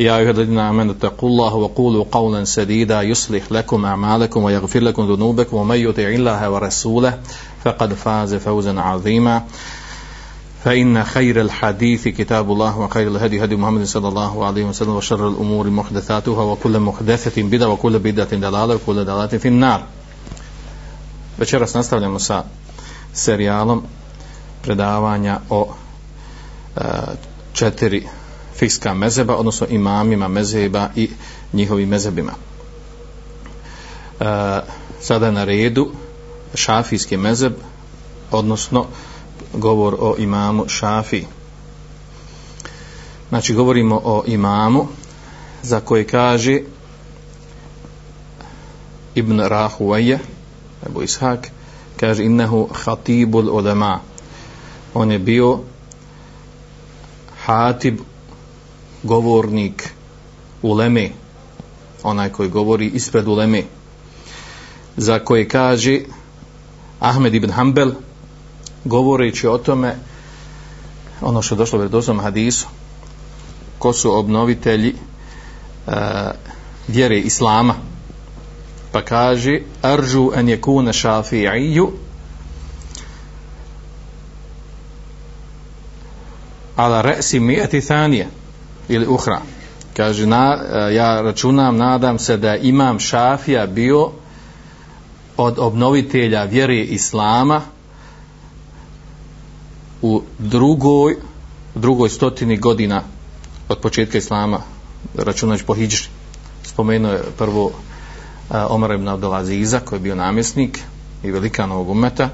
يا أيها الذين آمنوا اتقوا الله وقولوا قولا سديدا يصلح لكم أعمالكم ويغفر لكم ذنوبكم ومن يطع الله ورسوله فقد فاز فوزا عظيما فإن خير الحديث كتاب الله وخير الهدي هدي محمد صلى الله عليه وسلم وشر الأمور محدثاتها وكل محدثة بدعة وكل بدعة دلالة وكل دلالة في النار Večeras nastavljamo sa serijalom predavanja o e, četiri fikska mezeba, odnosno imamima mezeba i njihovim mezebima. E, sada je na redu šafijski mezeb, odnosno govor o imamu Šafi. Znači, govorimo o imamu za koje kaže Ibn Rahuvaje, Ebu Ishak, kaže innehu hatibul ulema. On je bio hatib, govornik uleme, onaj koji govori ispred uleme, za koje kaže Ahmed ibn Hanbel, govoreći o tome ono što je došlo u vredoznom hadisu ko su obnovitelji e, vjere islama. Pa kaže aržu en je kune šafi'iju ala resi mijeti thanije ili uhra. Kaže na, eh, ja računam nadam se da imam šafija bio od obnovitelja vjere islama u drugoj drugoj stotini godina od početka islama računajući po hijđri. Spomenuo je prvo eh, uh, Omar ibn Abdelaziza koji je bio namjesnik i velika novog umeta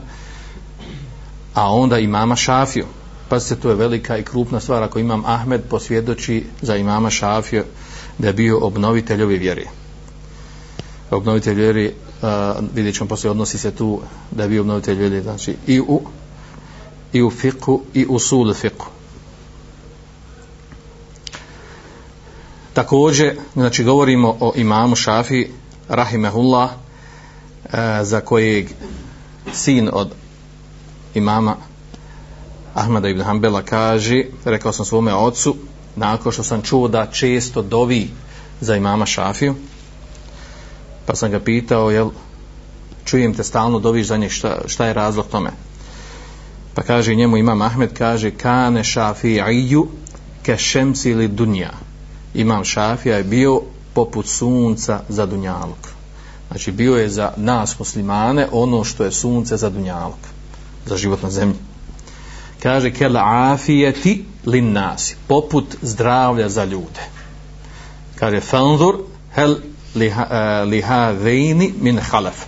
a onda imama Šafiju pa se to je velika i krupna stvar ako imam Ahmed posvjedoči za imama Šafija da je bio obnovitelj ove vjere obnovitelj vjere uh, vidjet ćemo poslije odnosi se tu da je bio obnovitelj vjere znači i u i u fiku i u sulu fiku. Također, znači govorimo o imamu Šafi, rahimehullah, e, za kojeg sin od imama Ahmeda ibn Hanbela kaže, rekao sam svome ocu, nakon što sam čuo da često dovi za imama Šafiju, pa sam ga pitao, jel, čujem te stalno doviš za njih, šta, šta je razlog tome? Pa kaže njemu Imam Ahmed, kaže kane šafiju ke šemsi ili dunja. Imam šafija je bio poput sunca za dunjalog. Znači bio je za nas muslimane ono što je sunce za dunjalog. Za život na zemlji. Kaže kel afijeti lin nasi. Poput zdravlja za ljude. Kaže fanzur hel liha e, vejni min halef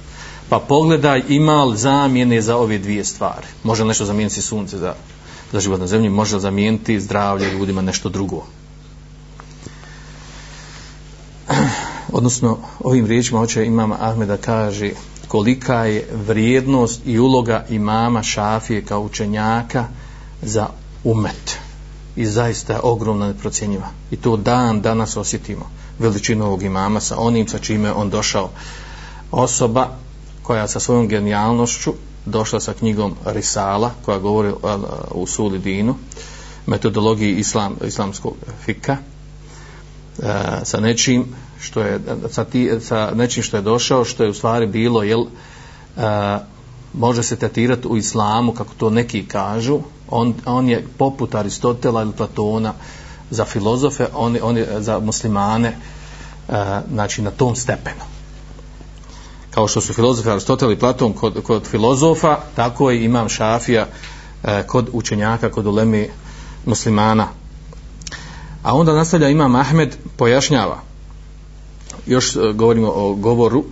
pa pogledaj ima li zamjene za ove dvije stvari. Može nešto zamijeniti sunce za, za život na zemlji, može zamijeniti zdravlje ljudima nešto drugo. Odnosno, ovim riječima hoće imam Ahmeda kaže kolika je vrijednost i uloga imama Šafije kao učenjaka za umet. I zaista je ogromna neprocjenjiva. I to dan danas osjetimo veličinu ovog imama sa onim sa čime on došao osoba koja sa svojom genijalnošću došla sa knjigom Risala koja govori u suli dinu metodologiji islam, islamskog fika e, sa nečim što je sa, ti, sa nečim što je došao što je u stvari bilo jel e, može se tetirati u islamu kako to neki kažu on, on je poput Aristotela ili Platona za filozofe on, on je za muslimane e, znači na tom stepenu kao što su filozofi Aristotel i Platon kod, kod filozofa, tako je imam Šafija e, kod učenjaka, kod ulemi muslimana. A onda nastavlja imam Ahmed pojašnjava. Još eh, govorimo o govoru,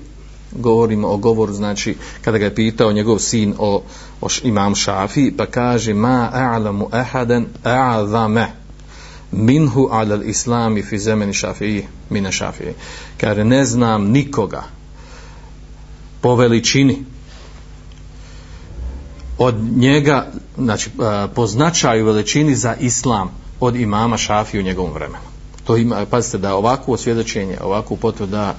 govorimo o govoru, znači kada ga je pitao njegov sin o, o imam Šafi, pa kaže ma a'lamu ahadan a'zame minhu ala islami fi zemeni Šafiji, mine Šafiji. Kaže, ne znam nikoga po veličini od njega, znači po značaju veličini za islam od imama Šafiju u njegovom vremenu. To ima, pazite da ovako osvjedočenje, ovako potvrda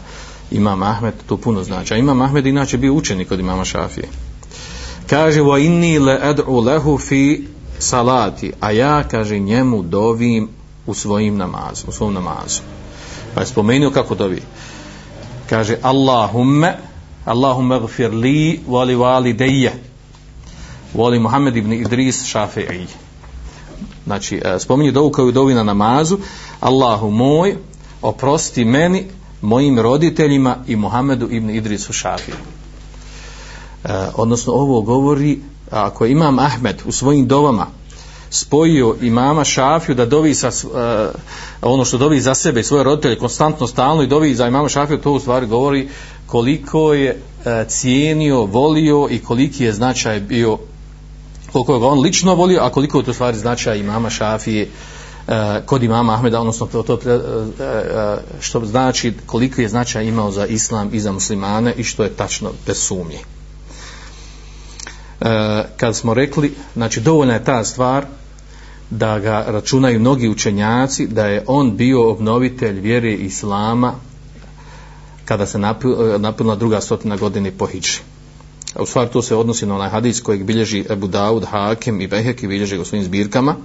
imam Ahmed, to puno znači. A imam Ahmed inače bio učenik od imama Šafije. Kaže, wa inni le ad'u lehu fi salati, a ja, kaže, njemu dovim u svojim namazu, u svom namazu. Pa je spomenuo kako dovi. Kaže, Allahumme, Allahumme gfir li vali vali deje. Voli Muhammed ibn Idris šafi'i. Znači, e, spominje dovu kao dovi na namazu. Allahu moj, oprosti meni, mojim roditeljima i Muhammedu ibn Idrisu Šafiju. E, odnosno, ovo govori, ako imam Ahmed u svojim dovama, spojio imama Šafiju da dovi sa e, ono što dovi za sebe i svoje roditelje konstantno stalno i dovi za imama Šafiju to u stvari govori koliko je e, cijenio, volio i koliki je značaj bio koliko je ga on lično volio, a koliko je to stvari značaj imama Šafije Eh, kod imama Ahmeda, odnosno to, to eh, eh, što znači koliko je značaj imao za islam i za muslimane i što je tačno bez sumnje. Kad smo rekli, znači dovoljna je ta stvar da ga računaju mnogi učenjaci da je on bio obnovitelj vjere islama kada se napunila druga stotina godine po Hidži. U stvari to se odnosi na onaj hadis kojeg bilježi Ebu Daud, Hakem i Behek i bilježi ga u svojim zbirkama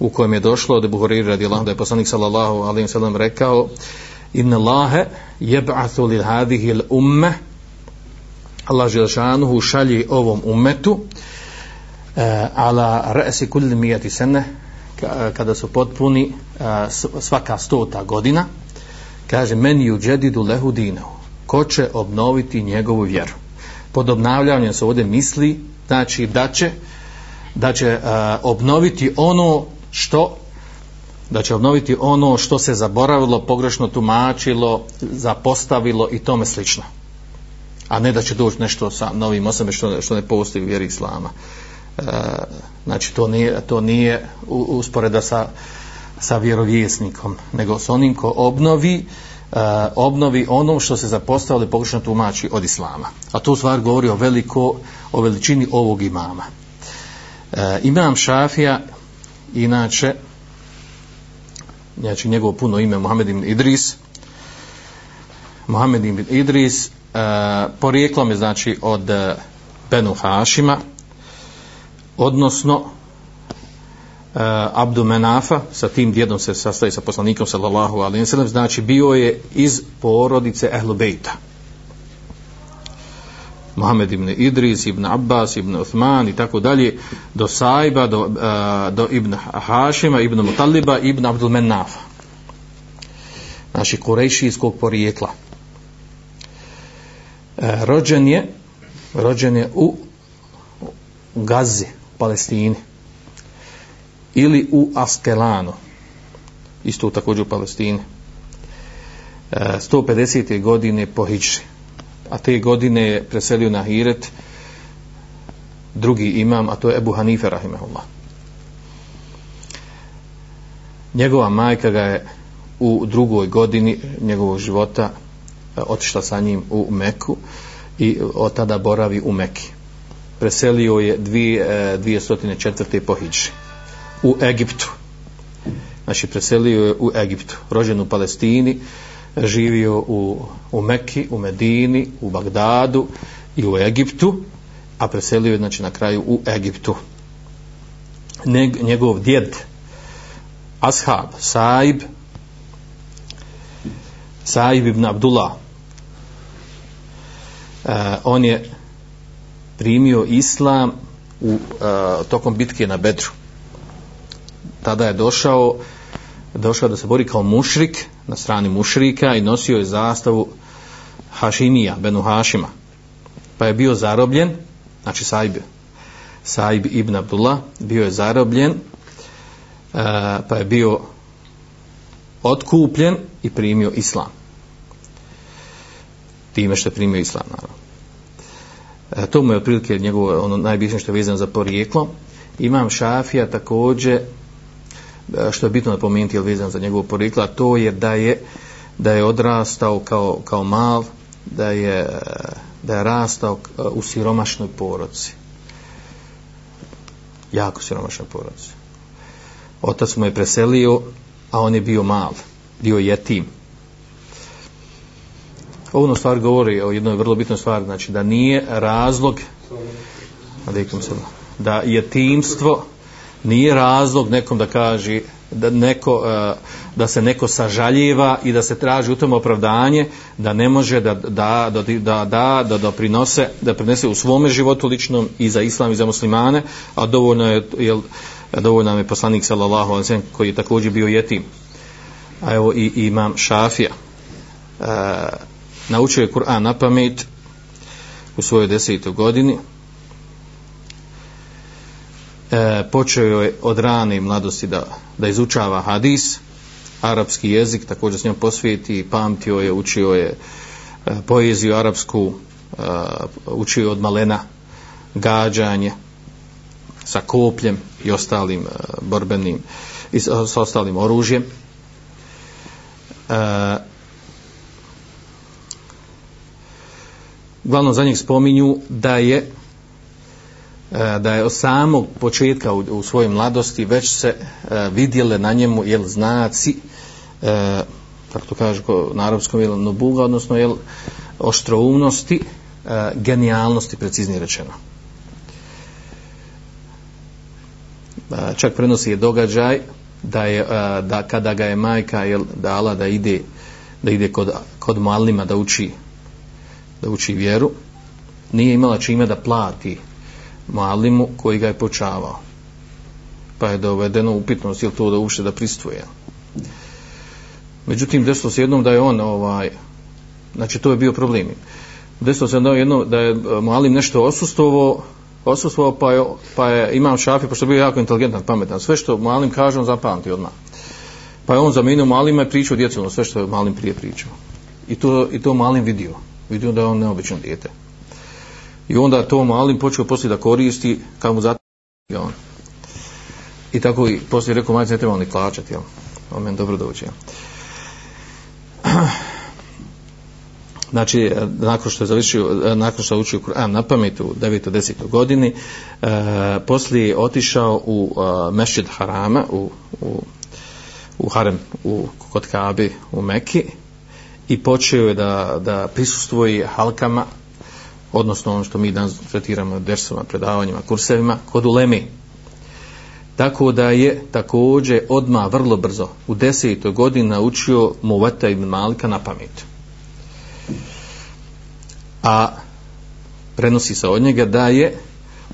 u kojem je došlo od Ebu Horir radi Allah da je poslanik sallallahu alaihi sallam rekao inna Allahe jeb'athu li hadihi l'umme Allah želšanuhu šalji ovom ummetu eh, ala resi kulli mijati sene kada su potpuni eh, svaka stota godina. Kaže men ju džedidu lehu dinahu. Ko će obnoviti njegovu vjeru? Pod obnavljanjem se ovdje misli znači da će da će uh, obnoviti ono što da će obnoviti ono što se zaboravilo, pogrešno tumačilo, zapostavilo i tome slično. A ne da će doći nešto sa novim osobama što, što ne postoji u vjeri Islama. E, znači to nije, to nije usporeda sa, sa vjerovjesnikom, nego s onim ko obnovi e, obnovi ono što se zapostavili pogrešno tumači od islama. A to stvar govori o veliko, o veličini ovog imama. E, imam Šafija, inače, znači njegovo puno ime Muhammed ibn Idris, Muhammed ibn Idris, uh, porijeklom je znači od uh, Benu Hašima, odnosno uh, Abdu Menafa, sa tim djedom se sastaje sa poslanikom sallallahu alaihi wa sallam, znači bio je iz porodice Ehlu Bejta. Mohamed ibn Idris, ibn Abbas, ibn Uthman i tako dalje, do Saiba, do, uh, do ibn Hašima, ibn Mutaliba, ibn Abdul Mennafa. Znači, korejšijskog porijekla. E, rođen je, rođen je u, u Gazi, Palestini ili u Askelanu isto također u Palestini eh, 150. Godine po Hidži a te godine je preselio na Hiret drugi imam a to je Ebu Hanife rahimahullah njegova majka ga je u drugoj godini njegovog života e, otišla sa njim u Meku i od tada boravi u Meki preselio je 204. E, po u Egiptu znači preselio je u Egiptu rođen u Palestini živio u, u Mekki, u Medini u Bagdadu i u Egiptu a preselio je znači na kraju u Egiptu Neg, njegov djed Ashab, Saib Saib ibn Abdullah e, on je primio islam u e, tokom bitke na Bedru. Tada je došao došao da se bori kao mušrik na strani mušrika i nosio je zastavu Hašimija, Benu Hašima. Pa je bio zarobljen, znači Saib, Saib ibn Abdullah bio je zarobljen e, pa je bio otkupljen i primio islam. Time što je primio islam naravno. E, to mu je otprilike njegovo ono najbitnije što je vezano za porijeklo. Imam šafija također E, što je bitno napomenuti je vezan za njegovo porijeklo to je da je da je odrastao kao, kao mal da je da je rastao e, u siromašnoj porodci jako siromašnoj porodci otac mu je preselio a on je bio mal bio jetim. Ovo stvar govori o jednoj vrlo bitnoj stvari znači da nije razlog da je timstvo nije razlog nekom da kaže da neko e, da se neko sažaljeva i da se traži u tom opravdanje da ne može da da da da da da doprinose da prinese u svom životu ličnom i za islam i za muslimane a dovoljno je jel dovoljno nam je poslanik sallallahu alejhi ve sellem koji je također bio jetim. A evo i, i imam Šafija. E, naučio je Kur'an na pamet u svojoj desetoj godini e, počeo je od rane mladosti da, da izučava hadis arapski jezik također s njom posvijeti pamtio je, učio je e, poeziju arapsku e, učio od malena gađanje sa kopljem i ostalim e, borbenim i sa, sa ostalim oružjem. E, glavno za njih spominju da je E, da je od samog početka u, u svojoj mladosti već se e, vidjele na njemu jel znaci e, kako to kaže na arapskom jel nobuga odnosno jel oštroumnosti e, genijalnosti preciznije rečeno. E, čak prenosi je događaj da je e, da kada ga je majka jel dala da ide da ide kod kod malima da uči da uči vjeru nije imala čime da plati malimu koji ga je počavao. Pa je dovedeno upitnost ili to da uopšte da pristuje? Međutim desilo se jednom da je on ovaj znači to je bio problem. Desilo se jednom da je e, malim nešto osustovo osustovo pa je, pa je imam šafi pošto je bio jako inteligentan, pametan sve što malim kaže on zapamti odmah. Pa je on zamenio malima i pričao djecu, ono sve što je malim prije pričao. I to, i to malim vidio. Vidio da je on neobično dijete. I onda to malim počeo poslije da koristi kad mu zato on. I tako i poslije rekao, majci ne treba ni plaćati, jel? On meni dobro dođe. jel? Znači, e, nakon što je završio, e, nakon što je učio Kur'an na pamet u 9. 10. godini, e, poslije je otišao u e, Mešćid Harama, u, u, u Harem, u, kod Kabe, u Mekki, i počeo je da, da prisustvuje halkama, odnosno ono što mi danas tretiramo dersovima, predavanjima, kursevima, kod ulemi. Tako da je također odma vrlo brzo u desetoj godini naučio Muvata ibn Malika na pamet. A prenosi se od njega da je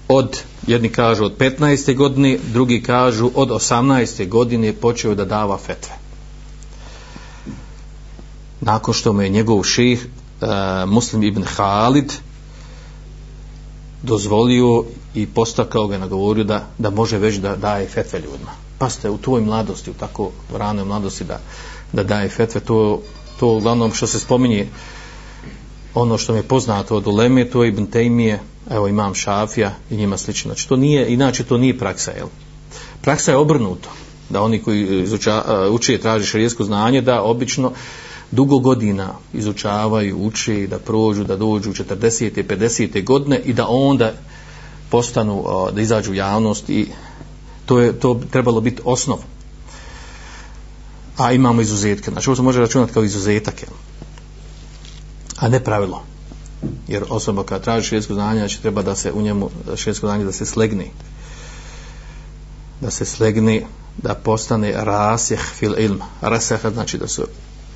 od, jedni kažu od 15. godine, drugi kažu od 18. godine počeo da dava fetve nakon što mu je njegov ših uh, eh, Muslim ibn Khalid dozvolio i postakao ga nagovorio da, da može već da daje fetve ljudima. Pa ste u tvojoj mladosti, u tako ranoj mladosti da, da daje fetve, to, to uglavnom što se spominje ono što mi je poznato od Uleme, to je Ibn Tejmije, evo imam Šafija i njima slično. Znači to nije, inače to nije praksa, jel? Praksa je obrnuto, da oni koji izuča, uče i traži šarijesko znanje, da obično uh, dugo godina izučavaju, uče da prođu, da dođu u 40. i 50. godine i da onda postanu, da izađu u javnost i to je to trebalo biti osnov. A imamo izuzetke. Znači ovo se može računati kao izuzetak. A ne pravilo. Jer osoba kada traži švedsko znanje, znači treba da se u njemu švedsko znanje da se slegne. Da se slegne, da postane rasjeh fil ilm. Rasjeh znači da se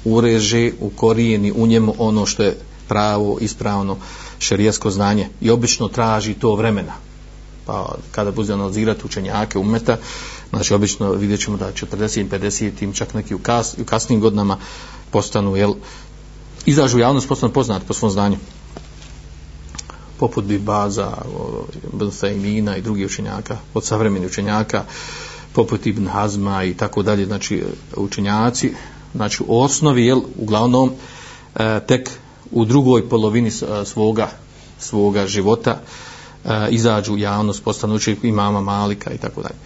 ureže u korijeni u njemu ono što je pravo, ispravno šerijasko znanje. I obično traži to vremena. Pa kada bude analizirati učenjake umeta znači obično vidjet ćemo da 40 i 50 tim čak neki u, kas, u kasnim godinama postanu jel, izažu javnost postanu poznati po svom znanju. Poput Bibaza, Bilfejmina i drugih učenjaka, od savremenih učenjaka, poput Ibn Hazma i tako dalje, znači učenjaci, znači u osnovi, jel, uglavnom, e, tek u drugoj polovini e, svoga, svoga života e, izađu u javnost, postanu učenik imama Malika i tako dalje.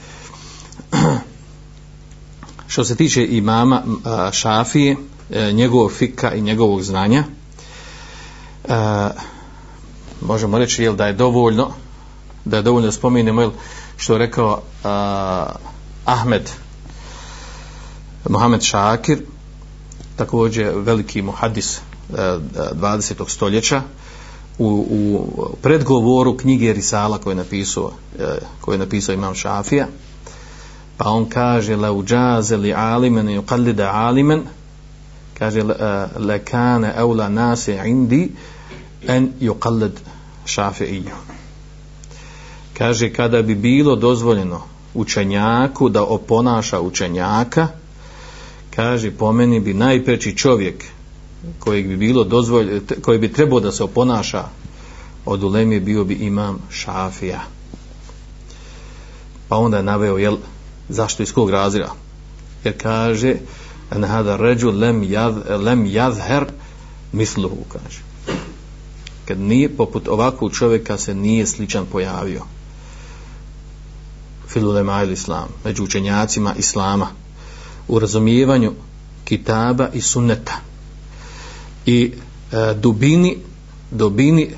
Što se tiče imama e, Šafije, e, njegovog fika i njegovog znanja, e, možemo reći jel, da je dovoljno da je dovoljno spomenemo jel, što je rekao e, Ahmed Mohamed Šakir također veliki muhadis 20. E, stoljeća u, u predgovoru knjige Risala koje je napisao e, a, koje je napisao imam Šafija pa on kaže la uđaze li alimen i uqallida alimen kaže le e, kane eula nase indi en yuqallid šafi'iju. Kaže, kada bi bilo dozvoljeno učenjaku da oponaša učenjaka, kaže, po meni bi najpreči čovjek kojeg bi bilo dozvolj, koji bi trebao da se oponaša od ulemi bio bi imam šafija. Pa onda je naveo, jel, zašto iz kog razira? Jer kaže, en hada ređu lem, jaz, lem jazher misluhu, kaže kad nije poput ovakvog čovjeka se nije sličan pojavio filulema ili islam među učenjacima islama u razumijevanju kitaba i sunneta i e, dubini dubini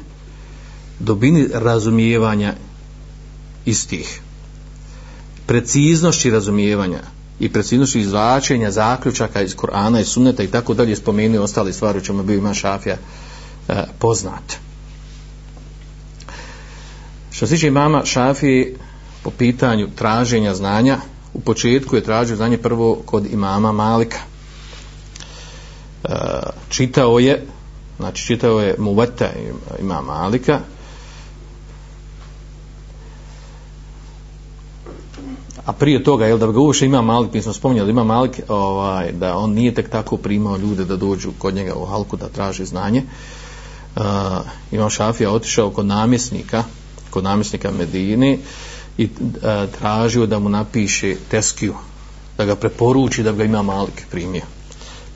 dubini razumijevanja istih preciznošći razumijevanja i preciznošći izvlačenja zaključaka iz Korana i sunneta i tako dalje spomenuo ostale stvari u čemu bio ima šafija e, poznat. Što se tiče imama Šafije po pitanju traženja znanja, u početku je tražio znanje prvo kod imama Malika. E, čitao je, znači čitao je Muvata imama Malika, a prije toga, jel, da ga uviše ima Malik, mi smo spominjali, ima Malik, ovaj, da on nije tek tako primao ljude da dođu kod njega u halku da traže znanje. Uh, imam Šafija otišao kod namjesnika, kod namjesnika Medine i a, tražio da mu napiše teskiju, da ga preporuči da ga ima Malik primio.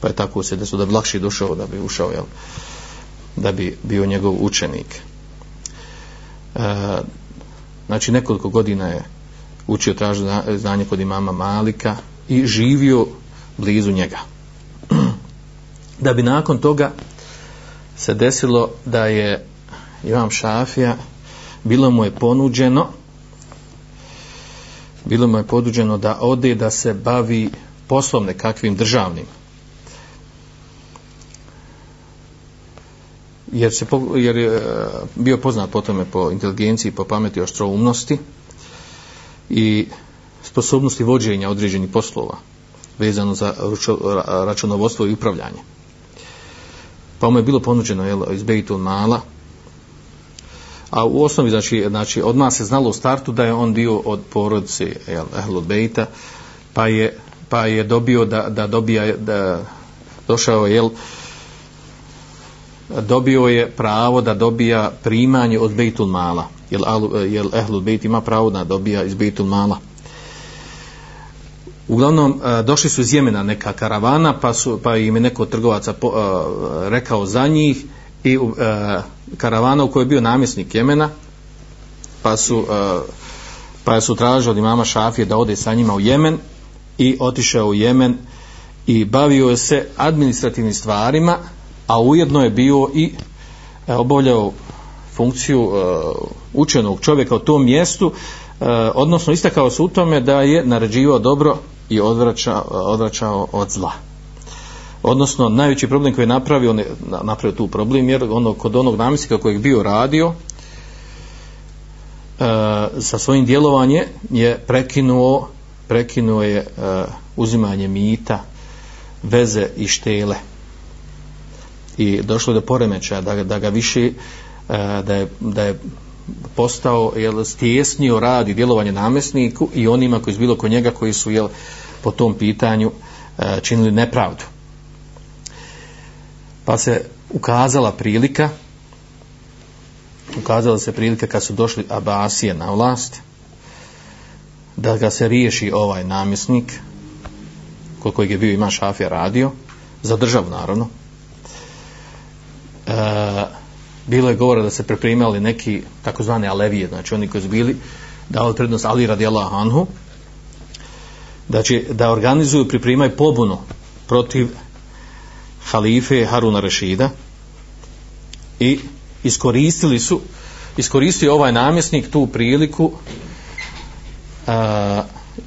Pa je tako se desilo da bi lakše došao da bi ušao, jel, da bi bio njegov učenik. E, znači nekoliko godina je učio tražio znanje kod imama Malika i živio blizu njega. Da bi nakon toga se desilo da je imam Šafija bilo mu je ponuđeno bilo mu je poduđeno da ode da se bavi poslom nekakvim državnim jer, se, jer je bio poznat po tome po inteligenciji, po pameti oštroumnosti i sposobnosti vođenja određenih poslova vezano za računovodstvo i upravljanje. Pa mu je bilo ponuđeno jel, iz Bejtul Mala a u osnovi znači znači odmah se znalo u startu da je on dio od porodice jel Ehlul Bejta pa je pa je dobio da da dobija da došao je jel dobio je pravo da dobija primanje od Bejtul Mala. Jel jel Ehlul Bejt ima pravo da dobija iz Bejtul Mala? Uglavnom, došli su iz Jemena neka karavana, pa, su, pa im je neko trgovaca po, rekao za njih i uh, karavana u kojoj je bio namjesnik Jemena pa su uh, pa su tražili od imama Šafije da ode sa njima u Jemen i otišao u Jemen i bavio se administrativnim stvarima a ujedno je bio i e, obavljao funkciju uh, učenog čovjeka u tom mjestu uh, odnosno istakao se u tome da je naređivao dobro i odvraćao, odvraćao od zla odnosno najveći problem koji je napravio, on je napravio tu problem, jer ono, kod onog namjesnika kojeg bio radio, e, sa svojim djelovanje je prekinuo, prekinuo je e, uzimanje mita, veze i štele. I došlo do poremećaja da, da ga više, e, da, je, da je postao jel, stjesnio rad i djelovanje namjesniku i onima koji su bilo kod njega koji su jel, po tom pitanju e, činili nepravdu pa se ukazala prilika ukazala se prilika kad su došli Abasije na vlast da ga se riješi ovaj namjesnik kod kojeg je bio ima šafija radio za državu naravno. E, bilo je govora da se pripremali neki takozvani alevije znači oni koji su bili dali prednost Ali radijallahu anhu da će da organizuju pripremaju pobunu protiv halife Haruna Rešida i iskoristili su iskoristio ovaj namjesnik tu priliku a,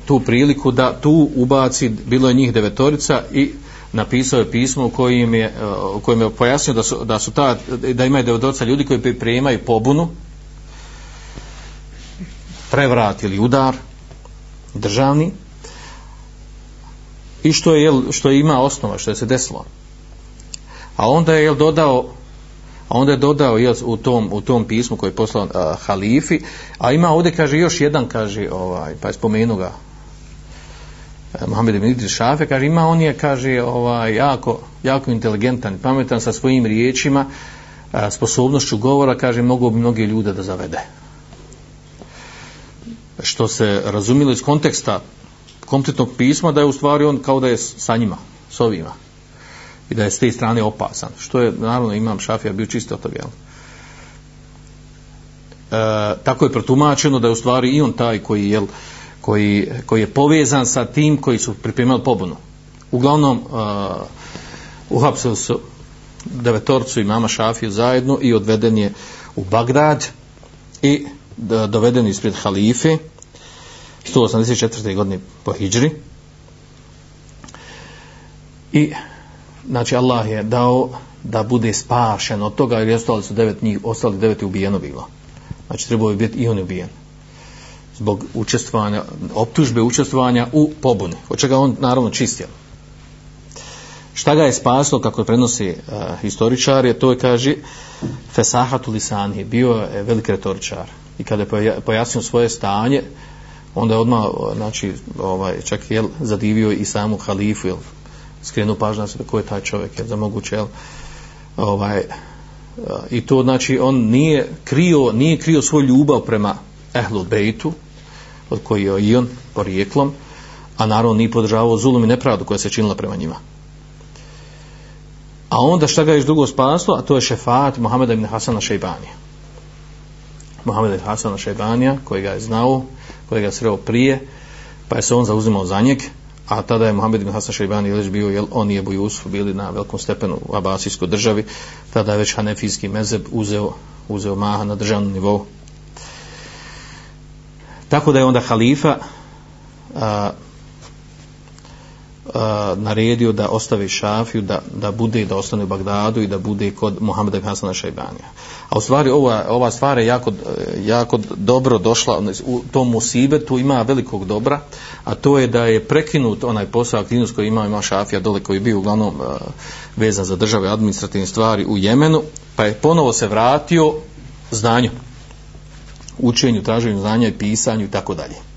tu priliku da tu ubaci bilo je njih devetorica i napisao je pismo u kojim je, u kojim je pojasnio da su, da su ta, da imaju devetorica ljudi koji pripremaju pobunu prevrat ili udar državni i što je, što je ima osnova što je se desilo a onda je dodao a onda je dodao jel, u, tom, u tom pismu koji je poslao a, halifi. A ima ovdje kaže još jedan kaže ovaj, pa je spomenu ga e, Mohamed ibn Idris Šafe. Kaže ima on je kaže ovaj, jako, jako inteligentan pametan sa svojim riječima a, sposobnošću govora kaže mogu bi ljude da zavede. Što se razumilo iz konteksta kompletnog pisma da je u stvari on kao da je sa njima, s ovima i da je s te strane opasan što je naravno imam šafija bio čisto od toga jel? E, tako je protumačeno da je u stvari i on taj koji, jel, koji, koji je povezan sa tim koji su pripremali pobunu uglavnom uh, uhapsili su devetorcu i mama šafiju zajedno i odveden je u Bagdad i doveden ispred halife 184. godine po hijđri i znači Allah je dao da bude spašen od toga jer ostali su devet njih, ostali devet je ubijeno bilo. Znači trebao je biti i on ubijen. Zbog učestvovanja optužbe učestvovanja u pobuni od čega on naravno čistio šta ga je spaslo kako prenosi eh, uh, historičar je to je kaže Fesahatu Lisani bio je veliki retoričar. I kada je pojasnio svoje stanje onda je odmah eh, znači, ovaj, čak je zadivio i samu halifu jel, skrenu pažnju na sebe ko je taj čovjek jel, za moguće jel, ovaj, e, i to znači on nije krio, nije krio svoju ljubav prema Ehlu Bejtu od koji je i on porijeklom a naravno nije podržavao zulum i nepravdu koja se činila prema njima. A onda šta ga je drugo spaslo? A to je šefat Mohameda ibn Hasana Šejbanija. Mohameda ibn Hasana Šejbanija koji ga je znao koji ga sreo prije pa je se on zauzimao za njeg a tada je Mohamed ibn Hasan Šejbani Ilić bio, jel, on i Ebu Jusuf bili na velikom stepenu u Abasijskoj državi, tada je već Hanefijski mezeb uzeo, uzeo maha na državnom nivou. Tako da je onda halifa a, naredio da ostavi šafiju, da, da bude, da ostane u Bagdadu i da bude kod Muhammeda ibn Hasana Šajbanija. A u stvari ova, ova stvar je jako, jako dobro došla, u tom musibetu ima velikog dobra, a to je da je prekinut onaj posao aktivnost koji ima, ima šafija dole koji je bio uglavnom vezan za države administrativne stvari u Jemenu, pa je ponovo se vratio znanju, učenju, traženju znanja i pisanju i tako dalje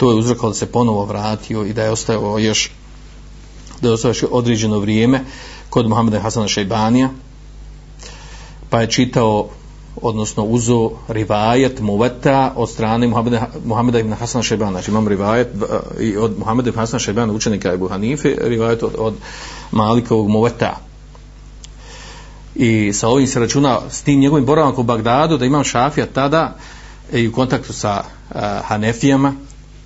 to je uzrok da se ponovo vratio i da je ostao još da je ostao još određeno vrijeme kod Muhammeda Hasana Šejbanija pa je čitao odnosno uzo rivajet muveta od strane Muhammeda, Muhammeda ibn Hasana Šejbana. Znači imam rivajet i od Muhammeda ibn Hasana Šejbana učenika Ebu Hanife rivajet od, od Malikovog muveta. I sa ovim se računa s tim njegovim boravak u Bagdadu da imam šafija tada i u kontaktu sa uh, Hanefijama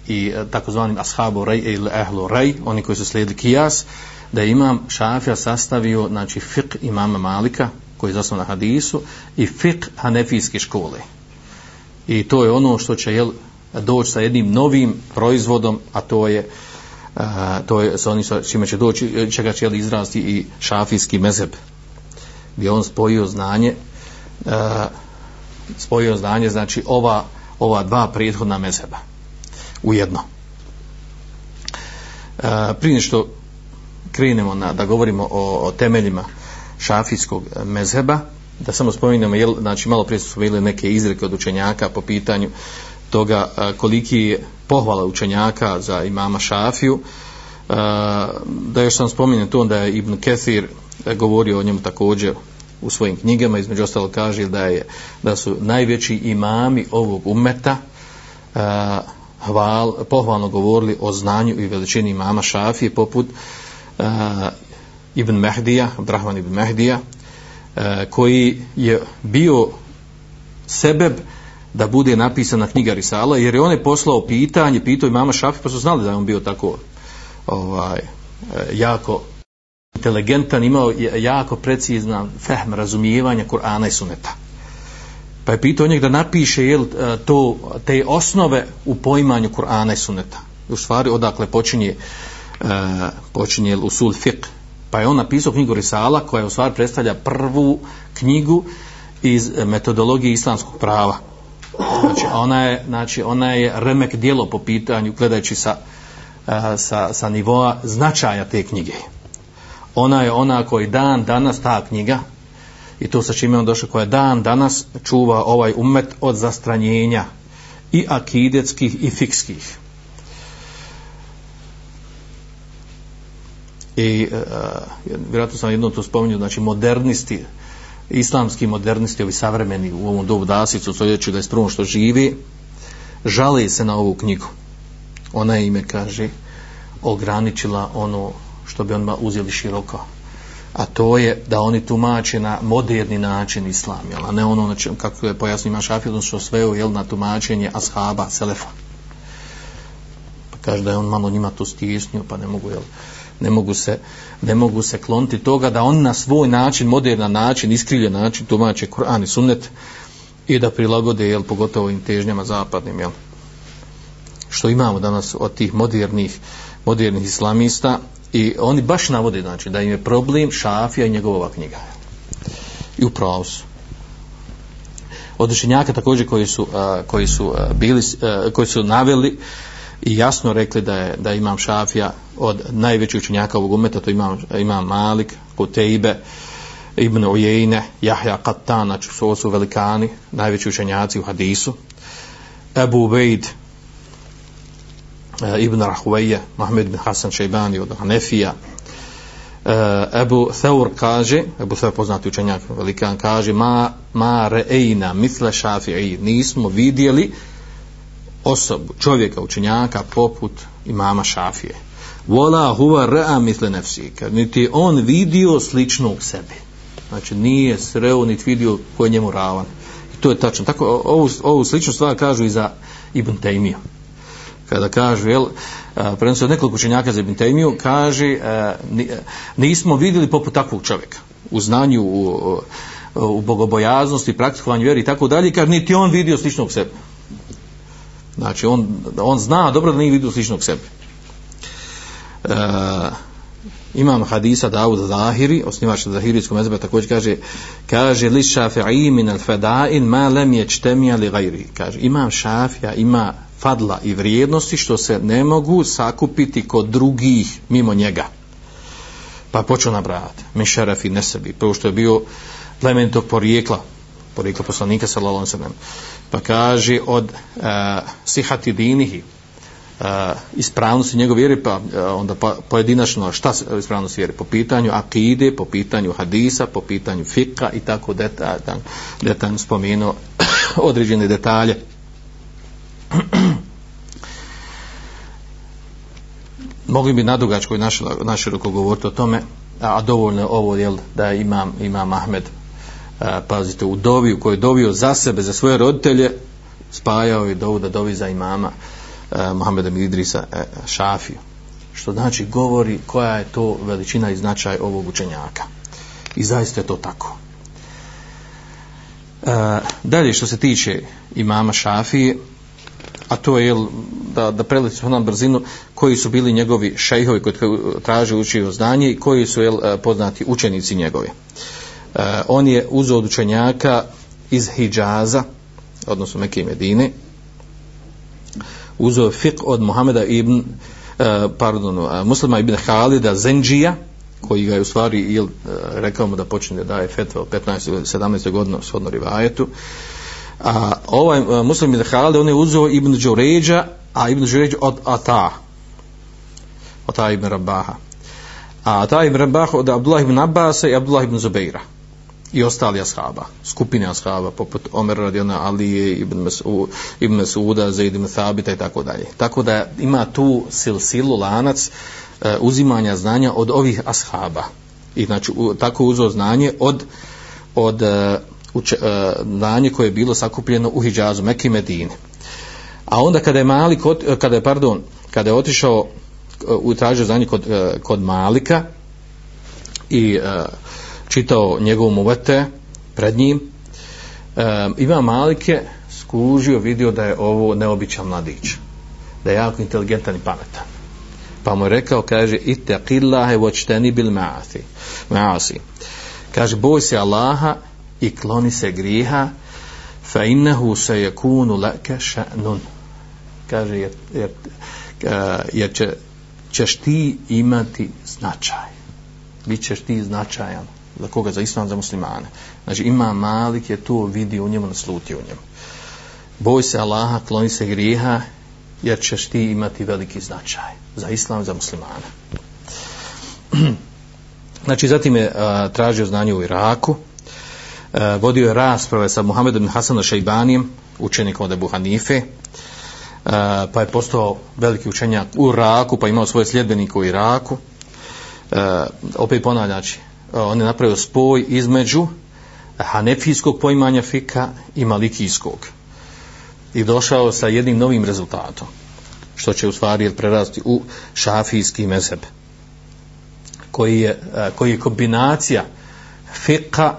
i e, takozvanim ashabu rej e, ili ehlu rej, oni koji su slijedili kijas, da je imam šafija sastavio znači fiqh imama Malika, koji je zasnovan na hadisu, i fiqh hanefijske škole. I to je ono što će jel, doći sa jednim novim proizvodom, a to je a, to je sa onim čime će doći, čega će jel, izrasti i šafijski mezeb, gdje on spojio znanje, a, spojio znanje, znači ova, ova dva prethodna u ujedno. E, prije što krenemo na, da govorimo o, o temeljima šafijskog mezheba, da samo spominjamo, jel, znači malo prije su bili neke izreke od učenjaka po pitanju toga a, koliki je pohvala učenjaka za imama šafiju, a, da još sam spominjen to da je Ibn Kethir govorio o njemu također u svojim knjigama između ostalo kaže da je da su najveći imami ovog umeta uh, hval, pohvalno govorili o znanju i veličini imama Šafije poput uh, Ibn Mehdija, Abdrahman Ibn Mehdija uh, koji je bio sebeb da bude napisana knjiga Risala jer je on je poslao pitanje, pitao imama Šafije pa su znali da je on bio tako ovaj, e, jako inteligentan, imao jako precizna fehm razumijevanja Kur'ana i Suneta. Pa je pitao njeg da napiše jel, e, to, te osnove u poimanju Kur'ana i Suneta. U stvari odakle počinje, uh, počinje usul fiqh. Pa je on napisao knjigu Risala koja u stvari predstavlja prvu knjigu iz metodologije islamskog prava. Znači ona je, znači, ona je remek dijelo po pitanju gledajući sa, e, sa, sa nivoa značaja te knjige ona je ona koji dan danas ta knjiga i to sa čime on došao koja dan danas čuva ovaj umet od zastranjenja i akidetskih i fikskih. I e, e vjerojatno sam jedno to spominjao, znači modernisti islamski modernisti ovi savremeni u ovom dobu dasicu stoljeću da je što živi žale se na ovu knjigu. Ona ime kaže ograničila ono što bi onima uzeli široko a to je da oni tumače na moderni način islam jel? a ne ono na čem, kako je pojasnio ima šafil ono što sveo jel, na tumačenje ashaba, selefa pa kaže da je on malo njima to stisnio pa ne mogu jel, ne mogu se ne mogu se kloniti toga da on na svoj način, moderna način iskrivljen način tumače Kur'an i sunnet i da prilagode jel, pogotovo im težnjama zapadnim jel? što imamo danas od tih modernih modernih islamista I oni baš navode znači, da im je problem Šafija i njegova knjiga. I u pravu su. Od učenjaka također koji su, uh, koji su uh, bili, uh, koji su naveli i jasno rekli da je da imam Šafija od najvećih učenjaka ovog umeta, to imam, imam Malik, Kutejbe, Ibn Ujejne, Jahja Qattan, znači su, su velikani, najveći učenjaci u hadisu, Ebu Ubejd, Eh, Ibn Rahuvejje, Mahmed bin Hasan Šejbani od Hanefija, eh, uh, Ebu Theur kaže, Ebu Theur poznati učenjak velikan kaže, ma, ma reejna misle šafi'i, nismo vidjeli osobu, čovjeka, učenjaka poput imama šafije. Vola huva rea misle nefsika, niti on vidio sličnog sebe. Znači nije sreo, niti vidio ko je njemu ravan. I to je tačno. Tako, ovu, ovu sličnu stvar kažu i za Ibn Taymiyyah kada kaže, jel, prenosi od nekoliko učenjaka za Ibn Taymiju, kaže, nismo vidjeli poput takvog čovjeka u znanju, u, u bogobojaznosti, praktikovanju vjeri i tako dalje, kaže, niti on vidio sličnog sebe. Znači, on, on zna dobro da nije vidio sličnog sebe. E, imam hadisa Davud Zahiri, osnivač Zahirijskog mezeba, također kaže, kaže, li šafi'i min al fada'in ma lem je čtemija li gajri. Kaže, imam šafija, ima fadla i vrijednosti što se ne mogu sakupiti kod drugih mimo njega. Pa počeo nabrajati. Mišeref i Nesebi. Prvo što je bio plemenito porijekla, porijekla poslanika sallallahu sallam. Pa kaže od e, sihati dinihi, e, ispravnosti njegove vjere, pa e, onda pa, pojedinačno šta se ispravnosti vjere? Po pitanju akide, po pitanju hadisa, po pitanju fika i tako detaljno detalj spomenuo određene detalje. mogli bi nadugačko i naširoko govoriti o tome, a, a dovoljno je ovo jel, da imam, imam Ahmed a, pazite, u dovi u kojoj je dovio za sebe, za svoje roditelje spajao je dovu da dovi za imama Mohameda Idrisa a, Šafiju. Što znači govori koja je to veličina i značaj ovog učenjaka. I zaista je to tako. A, dalje što se tiče imama Šafije a to je da, da preleti na brzinu koji su bili njegovi šejhovi koji traže učio znanje i koji su jel, e, poznati učenici njegovi. E, on je uzeo od učenjaka iz Hidžaza, odnosno Mekke i Medine, uzeo fiqh od Muhameda ibn, e, pardon, e, muslima ibn Halida Zenđija, koji ga je u stvari jel, e, rekao mu da počne da daje fetva u 15. 17. godinu shodno rivajetu, a ovaj muslim ibn Khalid on je uzeo ibn Đuređa a ibn Đuređ od Ata Ata ibn Rabaha a Ata ibn Rabaha od Abdullah ibn Abbas i Abdullah ibn Zubeira i ostali ashaba, skupine ashaba, poput Omer radijalna Alije, Ibn, Mesu, Ibn Mesuda, Zaid ibn Thabita i tako dalje. Tako da ima tu silsilu, lanac e, uzimanja znanja od ovih ashaba. I znači u, tako uzeo znanje od, od e, uče, e, znanje koje je bilo sakupljeno u Hidžazu, Mekke i Medine. A onda kada je Malik, e, kada je, pardon, kada je otišao e, u tražio znanje kod, e, kod Malika i čitao njegovu muvete pred njim, e, ima Malike skužio, vidio da je ovo neobičan mladić, da je jako inteligentan i pametan. Pa mu je rekao, kaže, ite qillahe vočteni bil maasi. maasi. Kaže, boj se Allaha i kloni se griha, fa innehu se yakunu laka sha'nun. Kaže, jer, jer, eh, jer će, ćeš ti imati značaj. Bićeš ti značajan za koga za islam za muslimane znači ima malik je to vidi u njemu nasluti u njemu boj se Allaha kloni se griha jer ćeš ti imati veliki značaj za islam za muslimane znači zatim je a, tražio znanje u Iraku Eh, vodio je rasprave sa Muhammedom Hasanom Šejbanijem, učenikom od Ebu Hanife. Eh, pa je postao veliki učenjak u Iraku pa imao svoje sljedbenike u Iraku. Eh, opet ponavljam znači on je napravio spoj između hanefijskog poimanja fika i malikijskog. I došao sa jednim novim rezultatom što će u stvari prerasti u šafijski mezeb koji je, koji je kombinacija fika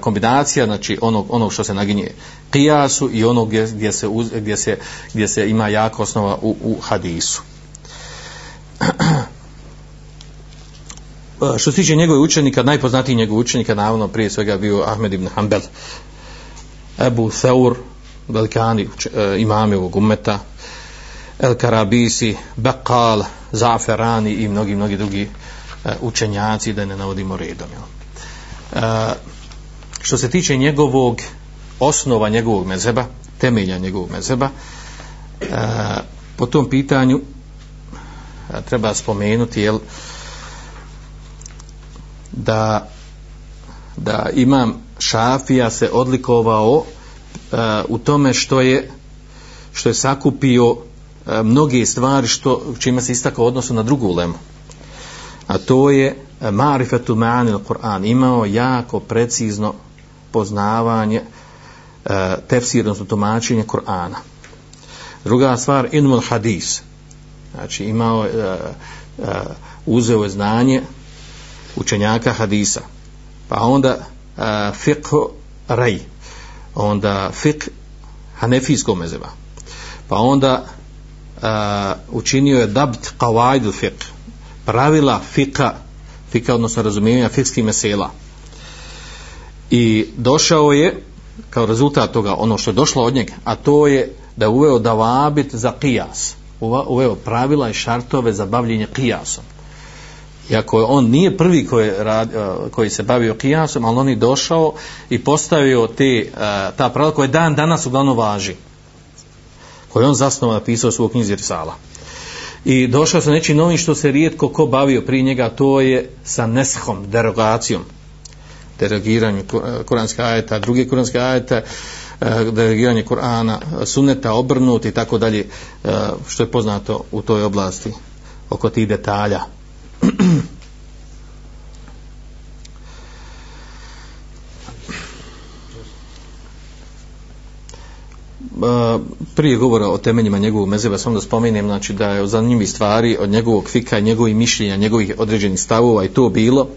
kombinacija znači onog, onog što se naginje kijasu i onog gdje, gdje, se, gdje, se, gdje se ima jaka osnova u, u hadisu. Što se tiče njegovih učenika, najpoznatiji njegov učenika, naravno prije svega bio Ahmed ibn Hanbel, Ebu Theur, velikani e, imami ovog umeta, El Karabisi, Bekal, Zaferani i mnogi, mnogi drugi e, učenjaci, da ne navodimo redom. E, Što se tiče njegovog osnova njegovog mezeba, temelja njegovog mezeba, e, po tom pitanju e, treba spomenuti, jel, da da imam šafija se odlikovao e, u tome što je što je sakupio e, mnoge stvari što čime se istakao odnosu na drugu lemu a to je e, marifetu ma'anil Kur'an. Imao jako precizno poznavanje e, tefsir, odnosno tumačenje Kur'ana. Druga stvar ilmul hadis. Znači imao je, e, e, uzeo je znanje učenjaka hadisa. Pa onda e, fiqh rej. Onda fiqh hanefijskog mezeba pa onda e, učinio je dabt qawaidu fiqh. Pravila fiqa, fiqa odnosno razumijenja fikskih mesela i došao je kao rezultat toga ono što je došlo od njega a to je da uveo davabit za qiyas uveo pravila i šartove za bavljenje qiyasom iako on nije prvi koji, rad, eh, koji se bavio kijasom, ali on je došao i postavio te, eh, ta pravila koje dan danas uglavnom važi. Koje on zasnovao napisao u svoj knjizi Risala. I došao sa nečim novim što se rijetko ko bavio prije njega, to je sa neshom, derogacijom. Derogiranju kuranske eh, ajeta, druge kuranske ajeta, eh, derogiranje Kur'ana, suneta, obrnut i tako dalje, eh, što je poznato u toj oblasti oko tih detalja. prije govora o temeljima njegovog mezeba, samo da spomenem, znači da je o zanimljivih stvari od njegovog fika, njegovih mišljenja, njegovih određenih stavova i to bilo,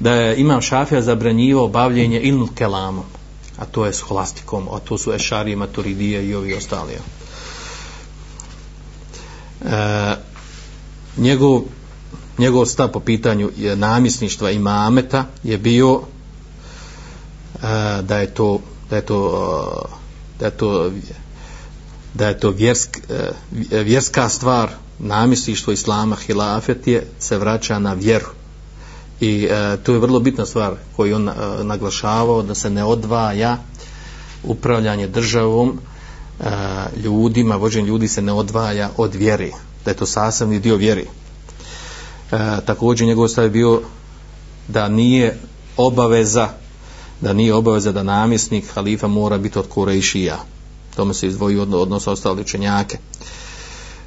da je imam šafija zabranjivao bavljenje ilnu kelamom, a to je s holastikom, a to su ešarije, maturidije i ovi ostali. E, njegov njegov stav po pitanju namisništva imameta je bio e, da je to da je to e, da je to da je to vjersk, e, vjerska stvar namisništvo islama hilafet je se vraća na vjeru i e, to je vrlo bitna stvar koju on e, naglašavao da se ne odvaja upravljanje državom e, ljudima, vođenje ljudi se ne odvaja od vjere da je to sasavni dio vjeri e, također njegov stav je bio da nije obaveza da nije obaveza da namjesnik halifa mora biti od Kurejšija. Tome se izdvoji od, odnos ostali učenjake.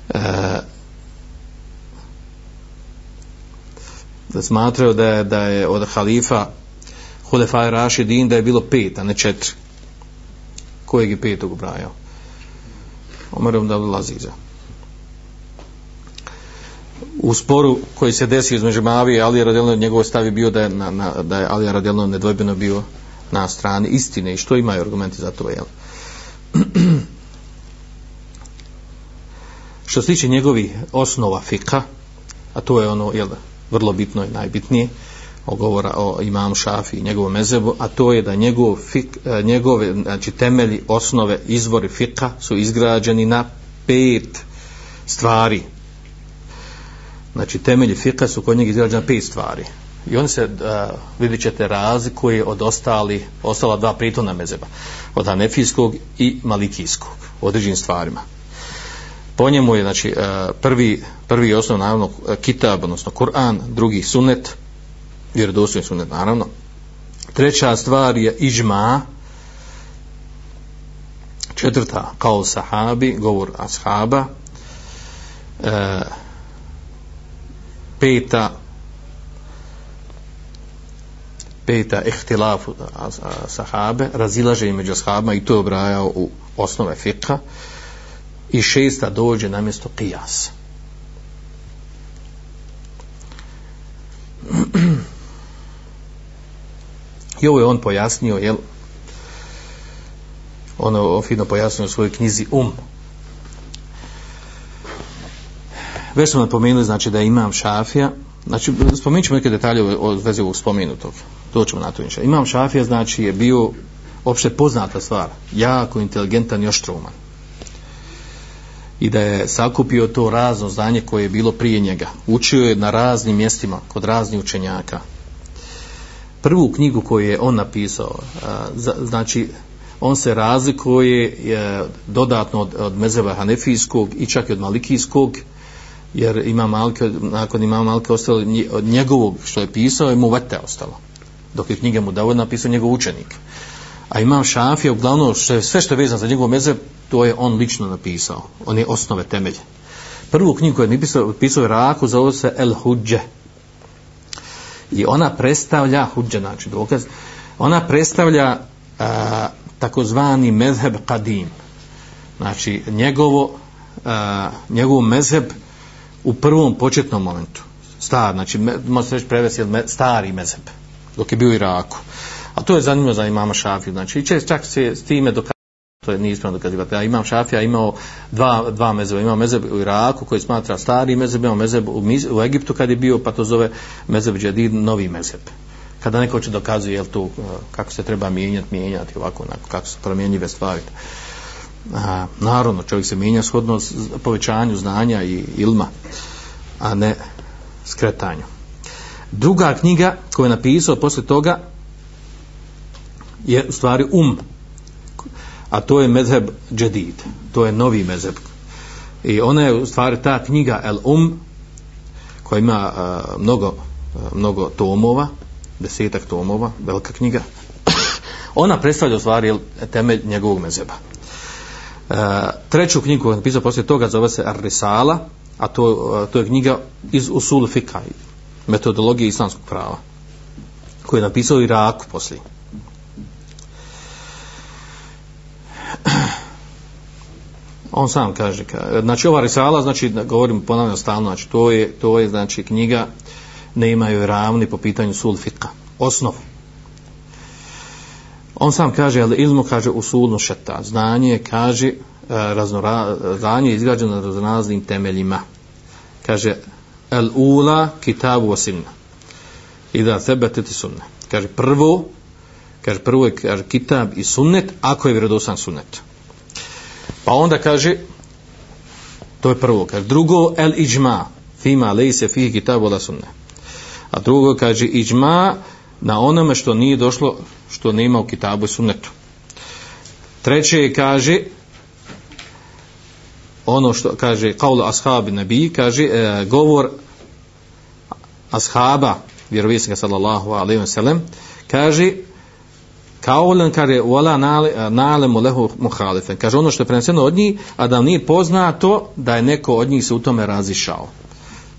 E, da smatraju da je, da je od halifa Hulefaj Rašidin da je bilo pet, a ne četiri. Kojeg je petog ubrajao? Omer ibn Abdul Aziza. U sporu koji se desio između Mavije i Alija Radjelno, njegov stav je bio da je, na, na, da je Alija Radjelno nedvojbeno bio na strani istine i što imaju argumenti za to, jel? što se tiče njegovi osnova fika, a to je ono, jel, vrlo bitno i najbitnije, govora o imamu Šafi i njegovom mezebu, a to je da njegov fik, e, njegove znači, temelji, osnove, izvori fika su izgrađeni na pet stvari. Znači, temelji fika su kod njega izgrađeni na pet stvari. I oni se, e, uh, vidjet ćete, razlikuje od ostali, ostala dva pritona mezeba. Od anefijskog i malikijskog. U određenim stvarima. Po njemu je, znači, e, prvi, prvi osnov, naravno, kitab, odnosno Kur'an, drugi sunnet, vjerodostojni sunnet naravno. Treća stvar je ižma četvrta kao sahabi govor ashaba. E, peta peta ihtilaf sahabe razilaže među ashabima i to je obrajao u osnove fiqha i šesta dođe na mjesto qiyas I ovo je on pojasnio, jel? Ono fino pojasnio u svojoj knjizi Um. Već smo napomenuli, znači, da imam šafija, znači, spomenut ćemo neke detalje o vezi ovog spomenutog. Doćemo na to inša. Imam šafija, znači, je bio opšte poznata stvar, jako inteligentan i oštruman. I da je sakupio to razno znanje koje je bilo prije njega. Učio je na raznim mjestima, kod raznih učenjaka prvu knjigu koju je on napisao, znači on se razlikuje e, dodatno od, od mezeva hanefijskog i čak i od malikijskog, jer ima malke, nakon ima malke ostalo od njegovog što je pisao, je mu vete ostalo. Dok je knjige mu dao napisao njegov učenik. A imam šafija, uglavnom, što je, sve što je vezano za njegov mezev, to je on lično napisao. On je osnove temelje. Prvu knjigu koju je napisao, pisao je Raku, zove se El Hudže. i ona predstavlja Hudže znači dokaz ona predstavlja a, takozvani mezheb kadim znači njegovo a, njegov mezheb u prvom početnom momentu star, znači može se reći prevesti stari mezheb dok je bio u Iraku a to je zanimljivo za imama Šafiju znači i čak se s time dokazuje to je nije ispravno dokazivati. Ja imam Šafija imao dva, dva mezeba. Imao mezeb u Iraku koji smatra stari mezeb, imao mezeb u, u Egiptu kad je bio, pa to zove mezeb džedid, novi mezeb. Kada neko će dokazuje jel tu, eh, kako se treba mijenjati, mijenjati ovako, onako, kako se promjenjive stvari. A, naravno, čovjek se mijenja shodno povećanju znanja i ilma, a ne skretanju. Druga knjiga koju je napisao posle toga je u stvari um, a to je mezheb džedid, to je novi mezheb. I ona je u stvari ta knjiga El Um, koja ima uh, mnogo, uh, mnogo tomova, desetak tomova, velika knjiga, ona predstavlja u stvari temelj njegovog mezheba. Uh, treću knjigu koju je napisao poslije toga zove se Ar-Risala, a to, to je knjiga iz Usul Fikaj metodologije islamskog prava, koju je napisao Iraku poslije. on sam kaže ka, znači ova risala znači govorim ponavljam stalno znači to je to je znači knjiga ne imaju ravni po pitanju sulfika osnov on sam kaže ali ilmu kaže usulno šeta znanje kaže e, raznora, znanje je izgrađeno na raznoraznim temeljima. Kaže el ula kitabu osinna i da sebe teti sunne kaže prvo kaže prvo je kaže, kitab i sunnet ako je vjerodostan sunnet Pa onda kaže, to je prvo, kaže, drugo, el iđma, fima lejse fihi kitabu ola sunne. A drugo kaže, iđma na onome što nije došlo, što nema u kitabu i sunnetu. Treće je, kaže, ono što kaže, kaul ashabi nabi, kaže, e, govor ashaba, vjerovjesnika sallallahu alejhi wa sellem kaže, kaulen kaže wala na'lamu lehu muhalifen. Kaže ono što je preneseno od njih a da nije poznato da je neko od njih se u tome razišao.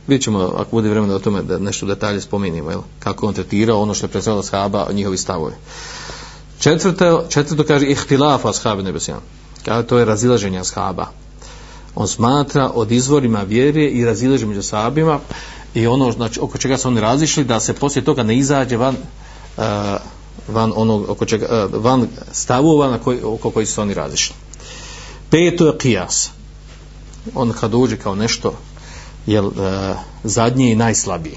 Vidjet ćemo ako bude vremena o tome da nešto detalje spominimo jel? kako on tretirao ono što je preneseno shaba o njihovi stavovi. Četvrto, četvrto kaže ihtilaf ashabi nebesijan kaže to je razilaženje ashaba. On smatra od izvorima vjere i razilaženje među sahabima i ono znači, oko čega su oni razišli da se poslije toga ne izađe van uh, van onog oko čega, eh, van stavova na koji, oko koji su oni različni. Peto je kijas. On kad uđe kao nešto je e, eh, zadnji i najslabiji.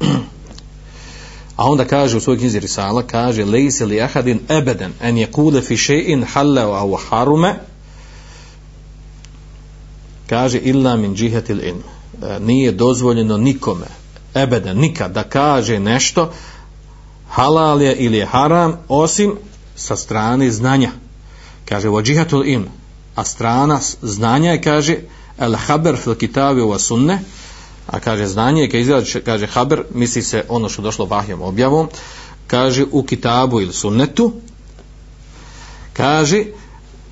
A onda kaže u svojoj knjizi Risala, kaže lejse li ahadin ebeden en je fi še'in halla au harume kaže illa min džihetil in e, eh, nije dozvoljeno nikome ebeden, nikad da kaže nešto halal je ili je haram osim sa strane znanja. Kaže vođihatul im a strana znanja je kaže el haber fil kitabi wa sunne a kaže znanje kad izgleda kaže haber misli se ono što došlo vahjom objavom kaže u kitabu ili sunnetu kaže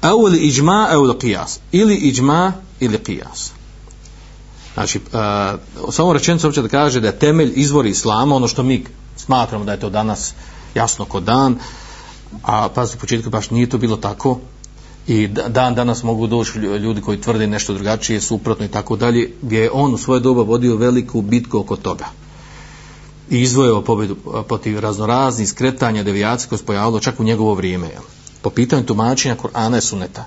au li iđma au li qiyas ili iđma ili qiyas. Znači uh, samo rečenica uopće da kaže da je temelj izvori islama ono što mi smatramo da je to danas jasno kod dan a pa u početku baš nije to bilo tako. I dan danas mogu doći ljudi koji tvrde nešto drugačije suprotno i tako dalje gdje je on u svoje doba vodio veliku bitku oko toga. I izvojeo pobjedu protiv raznoraznih skretanja devijacije koje se pojavilo čak u njegovo vrijeme po pitanju tumačenja Kur'ana i Suneta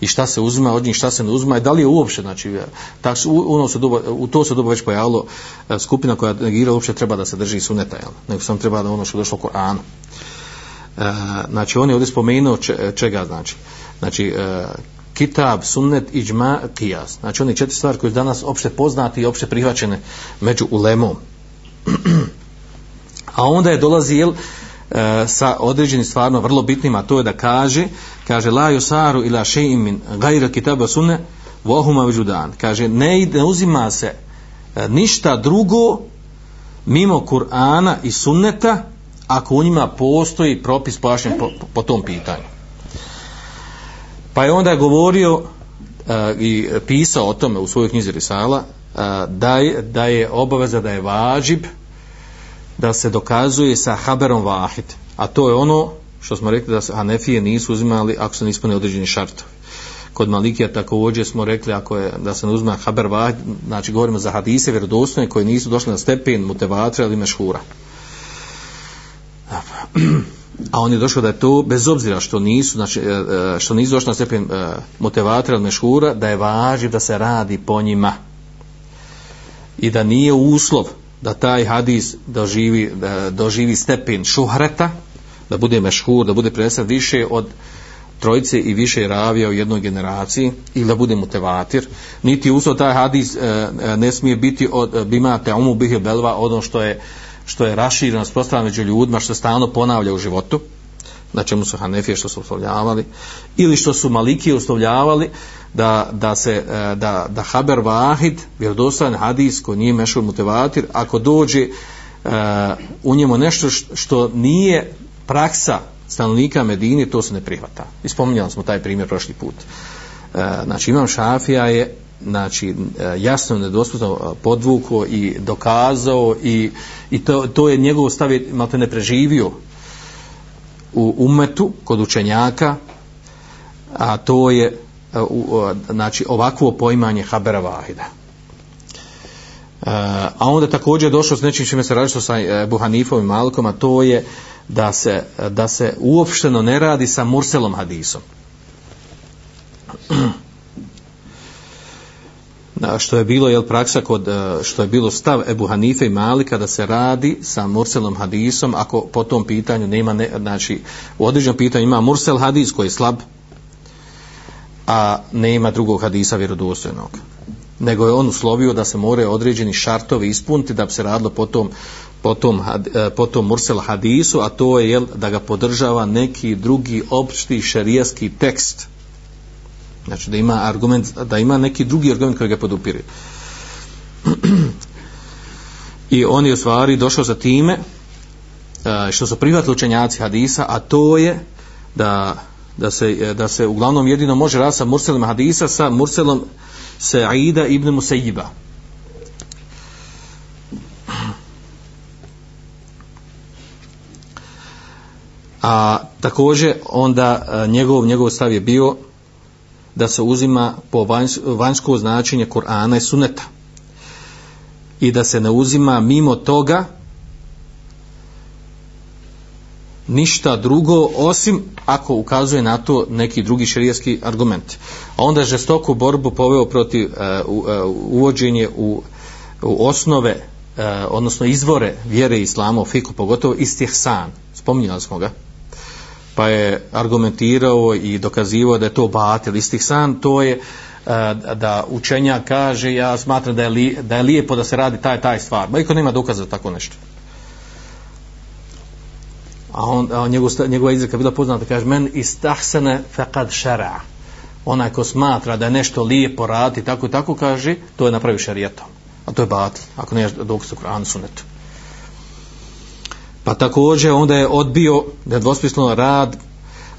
i šta se uzima od njih, šta se ne uzima i da li je uopšte, znači, tak, u, ono se doba, u to se doba već pojavilo e, skupina koja negira uopšte treba da se drži suneta, jel? nego sam treba da ono što je došlo Koranu. E, znači, on je ovdje spomenuo če, čega znači. Znači, e, kitab, sunnet, iđma, kijas. Znači, oni četiri stvari koje su danas opšte poznati i opšte prihvaćene među ulemom. A onda je dolazi, jel, E, sa određenim stvarno vrlo bitnim, a to je da kaže, kaže la yusaru ila shay'in min ghayri kitaba sunne wa huma wujudan. Kaže ne ide uzima se e, ništa drugo mimo Kur'ana i sunneta ako u njima postoji propis pojašnjen po, po tom pitanju. Pa je onda govorio e, i pisao o tome u svojoj knjizi Risala e, da, je, da je obaveza da je važib da se dokazuje sa haberom vahid. A to je ono što smo rekli da se Hanefije nisu uzimali ako se ne ispune određeni šartovi. Kod Malikija također smo rekli ako je da se ne uzme haber vahid, znači govorimo za hadise vjerodostojne koji nisu došli na stepen mutevatra ili mešhura. A on je došao da je to bez obzira što nisu, znači, e, e, što nisu došli na stepen e, mutevatra ili mešhura, da je važiv da se radi po njima. I da nije uslov da taj hadis doživi, da doživi stepen šuhreta, da bude mešhur, da bude prenesen više od trojice i više ravija u jednoj generaciji ili da bude mutevatir, niti uslov taj hadis e, e, ne smije biti od e, bima te umu bihe belva ono što je što je rašireno sprostavljeno među ljudima, što stalno ponavlja u životu, na čemu su Hanefije što su uslovljavali, ili što su Maliki uslovljavali, da, da se e, da, da Haber Vahid, vjerodostojan hadis koji nije mešul mutevatir, ako dođe uh, u njemu nešto što nije praksa stanovnika Medine, to se ne prihvata. I spominjali smo taj primjer prošli put. Uh, znači, imam Šafija je znači, jasno nedosputno podvuko i dokazao i, i to, to je njegov stav je malo ne preživio u umetu kod učenjaka a to je E, znači ovakvo poimanje Habera Vahida. E, a onda također došlo s nečim čime se radi sa e, Ebu Hanifom i Malkom, a to je da se, da se uopšteno ne radi sa Murselom hadisom. što je bilo jel praksa kod što je bilo stav Ebu Hanife i Malika da se radi sa Murselom hadisom ako po tom pitanju nema ne, znači u određenom pitanju ima Mursel hadis koji je slab a nema drugog hadisa vjerodostojnog. Nego je on uslovio da se more određeni šartovi ispuniti da bi se radilo po tom, po tom, e, po tom Mursel hadisu a to je jel, da ga podržava neki drugi opšti šerijaski tekst. Znači da ima argument da ima neki drugi argument koji ga podupire. I on je u stvari došao za time e, što su prihvatili učenjaci hadisa, a to je da, da, se, e, da se uglavnom jedino može rasti sa Murselom hadisa sa Murselom Sa'ida ibn Musaiba. A također onda e, njegov, njegov stav je bio da se uzima po vanjs, vanjsko značenje Kur'ana i Suneta i da se ne uzima mimo toga ništa drugo osim ako ukazuje na to neki drugi šerijski argument. A onda je žestoku borbu poveo protiv uh, uvođenje u, u osnove uh, odnosno izvore vjere islama u fiku, pogotovo istihsan. Spominjali smo ga pa je argumentirao i dokazivao da je to batil Istihsan to je da učenja kaže ja smatram da je, li, da je lijepo da se radi taj taj stvar. Ma iko nema dokaza za tako nešto. A on, a njegov, njegova izreka bila poznata, kaže, men istahsene faqad šara. Onaj ko smatra da je nešto lijepo radi, tako i tako kaže, to je napravio šarijetom. A to je batil, ako ne je dokaz Kur'an sunetu. Pa također onda je odbio da je dvosmisleno rad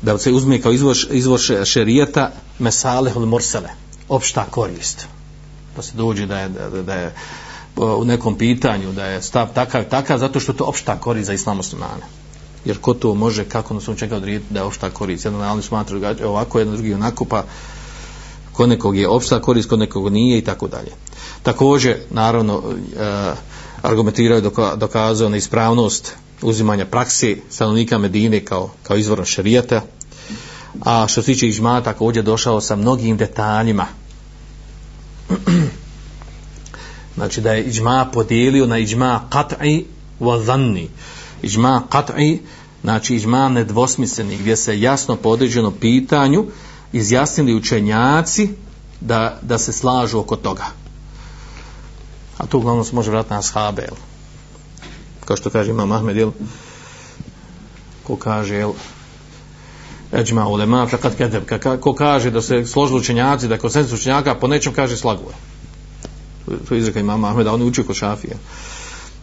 da se uzme kao izvor, izvor šerijeta mesale ili morsele, opšta korist. Da se dođe da je, da, da je u nekom pitanju da je stav takav takav zato što to opšta korist za islam muslimane. Jer ko to može, kako ono nas on čeka odrediti da je opšta korist. Jedan ali smatra ovako, jedan drugi onako, pa kod nekog je opšta korist, kod nekog nije i tako dalje. Također, naravno, e, argumentiraju dokazao na ispravnost uzimanja praksi stanovnika Medine kao, kao izvorno šarijata. A što se tiče ižma također došao sa mnogim detaljima. znači da je ižma podijelio na ižma kat'i wa zanni Iđma qat'i, znači iđma nedvosmisleni, gdje se jasno po određenom pitanju izjasnili učenjaci da, da se slažu oko toga. A to uglavnom se može vratiti na ashabe, jel? kao što kaže imam Ahmed jel, ko kaže jel, Eđma ulema, kad kedeb, ko kaže da se složili učenjaci, da je konsensus učenjaka, po nečem kaže slaguje. To je izreka imama Ahmeda, on je učio kod šafija.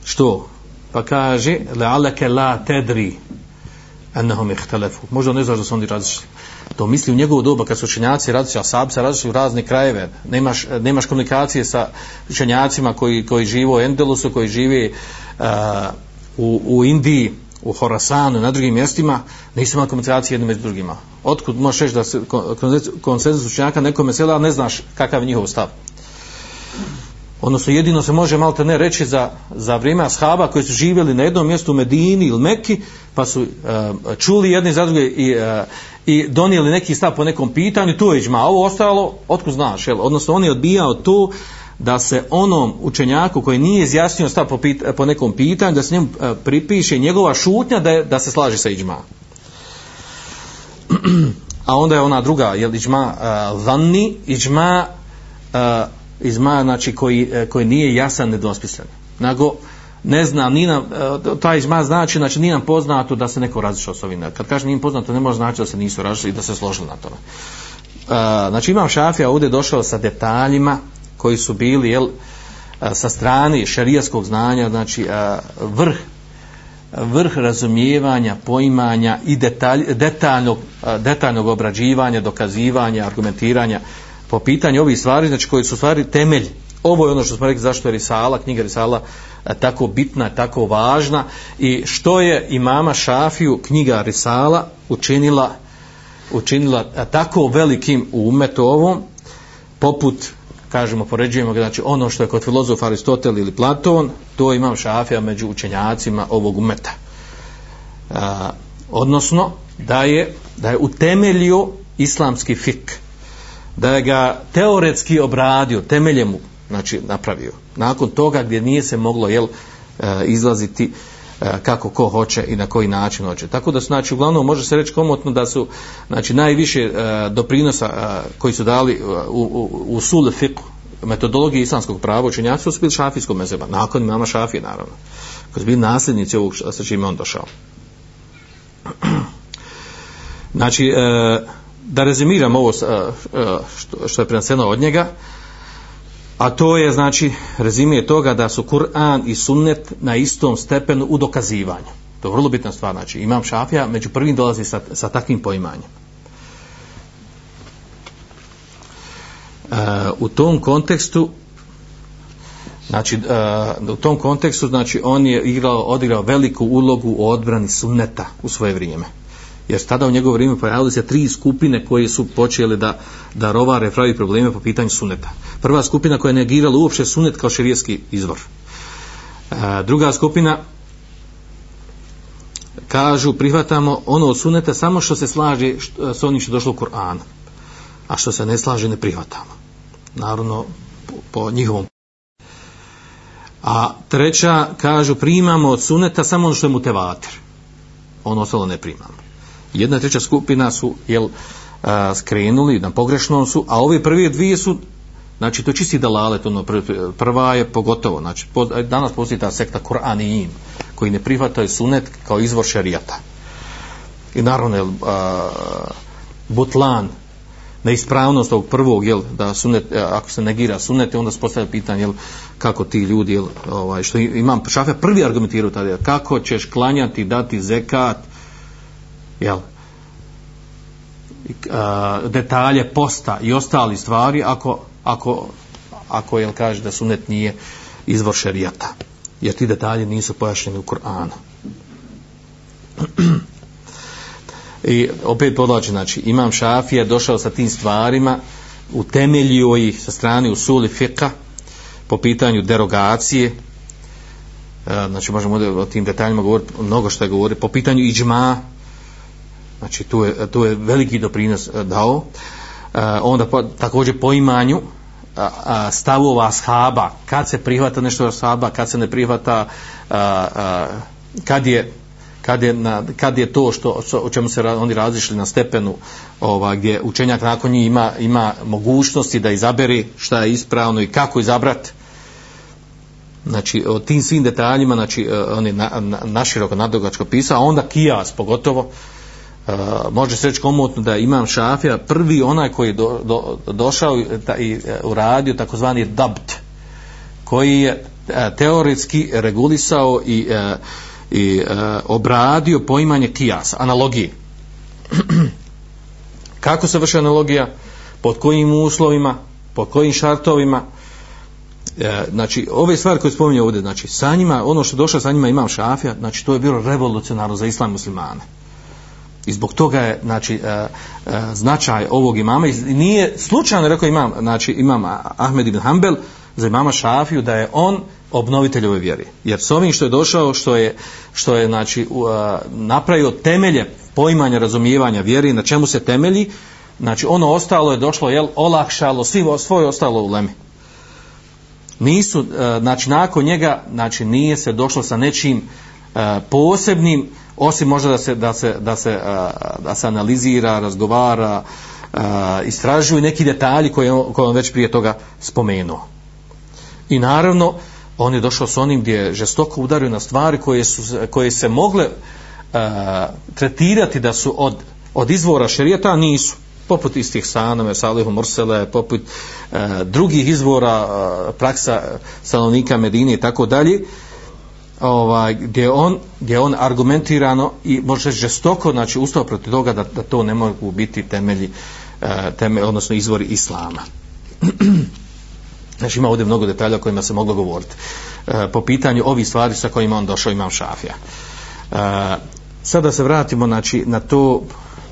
Što? Pa kaže, le aleke la tedri, ennehom ihtelefu. Možda ne znaš da su oni različili. To misli u njegovu doba, kad su učenjaci različili, a sab se različili u razne krajeve, nemaš, nemaš komunikacije sa učenjacima koji, koji žive u Endelusu, koji žive uh, u, u Indiji, u Horasanu, na drugim mjestima, nisu imali komunikacije jednim među drugima. Otkud možeš reći da se konsenzus učenjaka nekome sela, ne znaš kakav je njihov stav. Odnosno, jedino se može malo ne reći za, za vrijeme ashaba koji su živjeli na jednom mjestu u Medini ili Mekki, pa su e, čuli jedni za druge i, e, i donijeli neki stav po nekom pitanju, to je iđma, ovo ostalo, otkud znaš, jel? odnosno on je odbijao to da se onom učenjaku koji nije izjasnio stav po, pit, po nekom pitanju, da se njemu e, pripiše njegova šutnja da, je, da se slaže sa iđma. A onda je ona druga, jel, iđma e, uh, vanni, iđma uh, izma znači, koji, e, koji nije jasan, nedospislen. Nego, ne znam, ni nam, e, taj izma znači, znači, nije nam poznato da se neko razišao s ovim. Kad kaže nije poznato, ne može znači da se nisu razišli i da se složili na tome. E, znači, imam šafija ovdje došao sa detaljima koji su bili, jel, e, sa strane šarijaskog znanja, znači, vrh vrh razumijevanja, poimanja i detalj, detaljnog, detaljnog obrađivanja, dokazivanja, argumentiranja po pitanju ovih stvari, znači koje su stvari temelj. Ovo je ono što smo rekli zašto je Risala, knjiga Risala e, tako bitna, tako važna i što je imama Šafiju knjiga Risala učinila učinila e, tako velikim u umetu ovom poput kažemo, poređujemo ga, znači ono što je kod filozofa Aristotel ili Platon, to imam šafija među učenjacima ovog umeta. A, odnosno, da je, da je utemeljio islamski fik, da je ga teoretski obradio, temeljemu, znači napravio. Nakon toga gdje nije se moglo jel, e, izlaziti e, kako ko hoće i na koji način hoće. Tako da su, znači, uglavnom može se reći komotno da su, znači, najviše e, doprinosa koji su dali u, u, u sul fiqh, metodologiji islamskog prava učenjaci su bili šafijskog mezeba, nakon imama šafije naravno, koji su bili nasljednici ovog sa čime on došao. Znači, da rezimiram ovo eh, eh, što je preneseno od njega, A to je, znači, rezime toga da su Kur'an i sunnet na istom stepenu u dokazivanju. To je vrlo bitna stvar. Znači, imam šafija, među prvim dolazi sa, sa takvim poimanjem. Uh, u tom kontekstu znači uh, u tom kontekstu znači on je igrao odigrao veliku ulogu u odbrani sunneta u svoje vrijeme jer tada u njegovo vrijeme pojavili se tri skupine koje su počele da, da rovare pravi probleme po pitanju suneta. Prva skupina koja je negirala uopće sunet kao širijski izvor. E, druga skupina kažu prihvatamo ono od suneta samo što se slaže s onim što je došlo u Koranu. A što se ne slaže ne prihvatamo. Naravno po, po njihovom A treća kažu primamo od suneta samo ono što je mutevatir. Ono ostalo ne primamo jedna treća skupina su jel, a, skrenuli na pogrešnom su, a ove prve dvije su znači to čisti dalale, to ono, prva je pogotovo, znači po, danas postoji ta sekta Koranijin, koji ne prihvataju sunet kao izvor šerijata. I naravno, jel, a, butlan, neispravnost ovog prvog, jel, da sunet, e, ako se negira sunet, onda se postavlja pitanje, jel, kako ti ljudi, jel, ovaj, što imam, šafe prvi argumentirao tada, kako ćeš klanjati, dati zekat, jel, detalje posta i ostali stvari ako, ako, ako jel kaže da sunet nije izvor šerijata jer ti detalje nisu pojašnjeni u Koranu i opet podlači znači imam šafija došao sa tim stvarima u ih sa strane u suli fika po pitanju derogacije. E, znači možemo o tim detaljima govoriti mnogo što je govori po pitanju iđma znači tu je, tu je veliki doprinos e, dao. E, onda pa, također po imanju a, a, stavova ashaba. Kad se prihvata nešto ashaba kad se ne prihvata a, a, kad je kad je, na, kad je to što o čemu se oni razišli na stepenu ova, gdje učenjak nakon njih ima, ima mogućnosti da izaberi šta je ispravno i kako izabrati znači o tim svim detaljima znači e, on je na, na, naširoko nadogačko pisao a onda kijas pogotovo. Uh, Uh, može se reći komotno da imam šafija prvi onaj koji je do, do, došao i uh, uradio takozvani dabt koji je uh, teoretski regulisao i, i obradio poimanje kijas, analogije. Kako se vrši analogija? Pod kojim uslovima? Pod kojim šartovima? E, znači ove stvari koje spominje ovdje znači sa njima, ono što došao sa njima imam šafija znači to je bilo revolucionarno za islam muslimane. I zbog toga je znači e, e, značaj ovog imama i nije slučajno rekao imam znači imam Ahmed ibn Hanbel za imama Šafiju da je on obnovitelj ove vjere. Jer s ovim što je došao, što je, što je znači, e, napravio temelje poimanja, razumijevanja vjeri, na čemu se temelji, znači ono ostalo je došlo, jel, olakšalo, svi svoje ostalo u lemi. Nisu, znači nakon njega, znači nije se došlo sa nečim E, posebnim, osim možda da se, da se, da se, e, da se analizira, razgovara, e, istražuju neki detalji koje, koje on već prije toga spomenuo. I naravno, on je došao s onim gdje je žestoko udario na stvari koje, su, koje se mogle a, tretirati da su od, od izvora šerijeta, a nisu. Poput istih saname, Salihu Mursele, poput drugih izvora praksa stanovnika Medine i tako dalje ovaj, gdje, on, gdje on argumentirano i može žestoko znači, ustao protiv toga da, da to ne mogu biti temelji, uh, odnosno izvori islama. znači ima ovdje mnogo detalja o kojima se moglo govoriti. E, po pitanju ovih stvari sa kojima on došao imam šafija. E, sada se vratimo znači, na to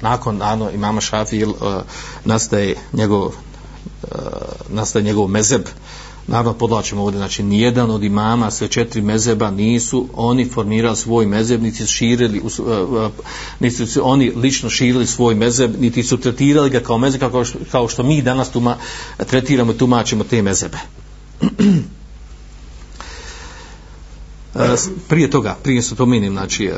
nakon ano, imama šafija uh, nastaje njegov uh, nastaje njegov mezeb uh, naravno podlačimo ovdje, znači nijedan od imama, sve četiri mezeba nisu oni formirali svoj mezeb, niti su širili, uh, niti su oni lično širili svoj mezeb, niti su tretirali ga kao mezeb, kao što, kao što mi danas tuma, tretiramo i tumačimo te mezebe. E, prije toga, prije se pomenim, znači, e,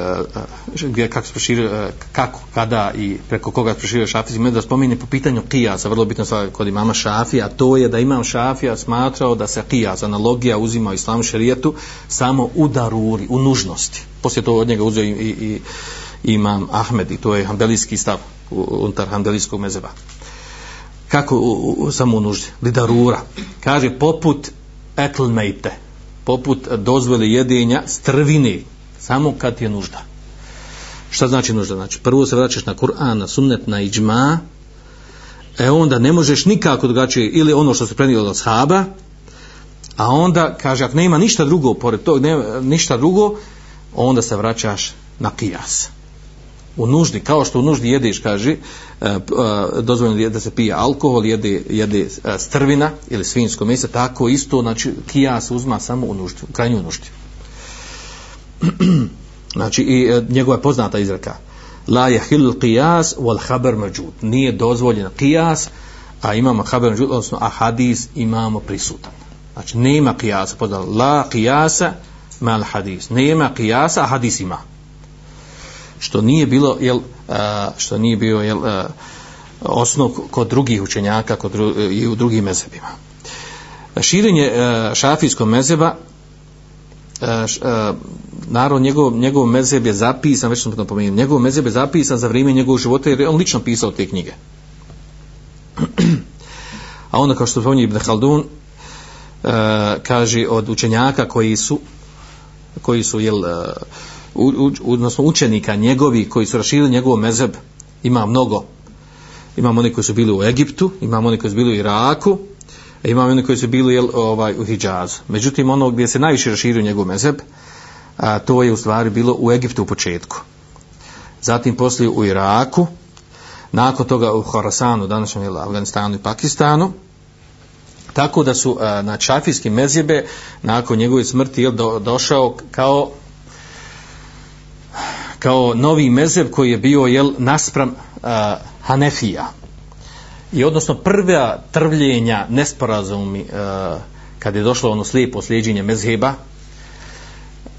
e, gdje, kako, proširio, kako, kada i preko koga proširio šafizm, da spomenim po pitanju kijasa, vrlo bitno stvar kod imama šafija, to je da imam šafija smatrao da se kijas, analogija uzima u islamu šerijetu samo u daruri, u nužnosti. Poslije to od njega uzeo i, i, i imam Ahmed i to je hambelijski stav unutar hambelijskog mezeva. Kako u, u, samo u nuždi? Lidarura. Kaže, poput etl mejte, poput dozvole jedenja strvine samo kad je nužda Šta znači nužda? Znači, prvo se vraćaš na Kur'an, na sunnet, na iđma, e onda ne možeš nikako drugačije, ili ono što se prenijelo od shaba, a onda, kaže, ako nema ništa drugo, pored tog, ne, ništa drugo, onda se vraćaš na kijas. U nuždi, kao što u nuždi jedeš, kaže, e, e, dozvoljeno je da se pije alkohol, jede, jede e, strvina ili svinjsko meso, tako isto, znači, kijas uzma samo u nuždi, u krajnju nuždi. znači, i njegova poznata izreka, la je hil kijas wal haber međud, nije dozvoljen kijas, a imamo haber međud, odnosno a hadis imamo prisutan. Znači, nema kijasa, poznala, la kijasa mal hadis. Nema kijasa, a hadis ima. Što nije bilo, jel, što nije bio, jel, osnov kod drugih učenjaka kod dru, i u drugim mezebima. Širenje e, šafijskog mezeba, e, e, narod, njegov, njegov mezeb je zapisan, već sam to napomenuo, njegov mezeb je zapisan za vrijeme njegovog života, jer on lično pisao te knjige. a onda, kao što spominje Ibn Haldun, kaže od učenjaka koji su koji su jel uh, odnosno učenika njegovi koji su raširili njegov mezeb ima mnogo. Imamo oni koji su bili u Egiptu imamo oni koji su bili u Iraku e, imamo oni koji su bili jel, ovaj, u Hidžazu. Međutim ono gdje se najviše raširio njegov mezeb a, to je u stvari bilo u Egiptu u početku. Zatim poslije u Iraku nakon toga u Horasanu današnjem Afganistanu i Pakistanu. Tako da su na čafijski mezjebe nakon njegove smrti jel, do, došao kao kao novi mezeb koji je bio jel, naspram uh, Hanefija i odnosno prva trvljenja nesporazumi uh, kad je došlo ono slijepo slijeđenje mezheba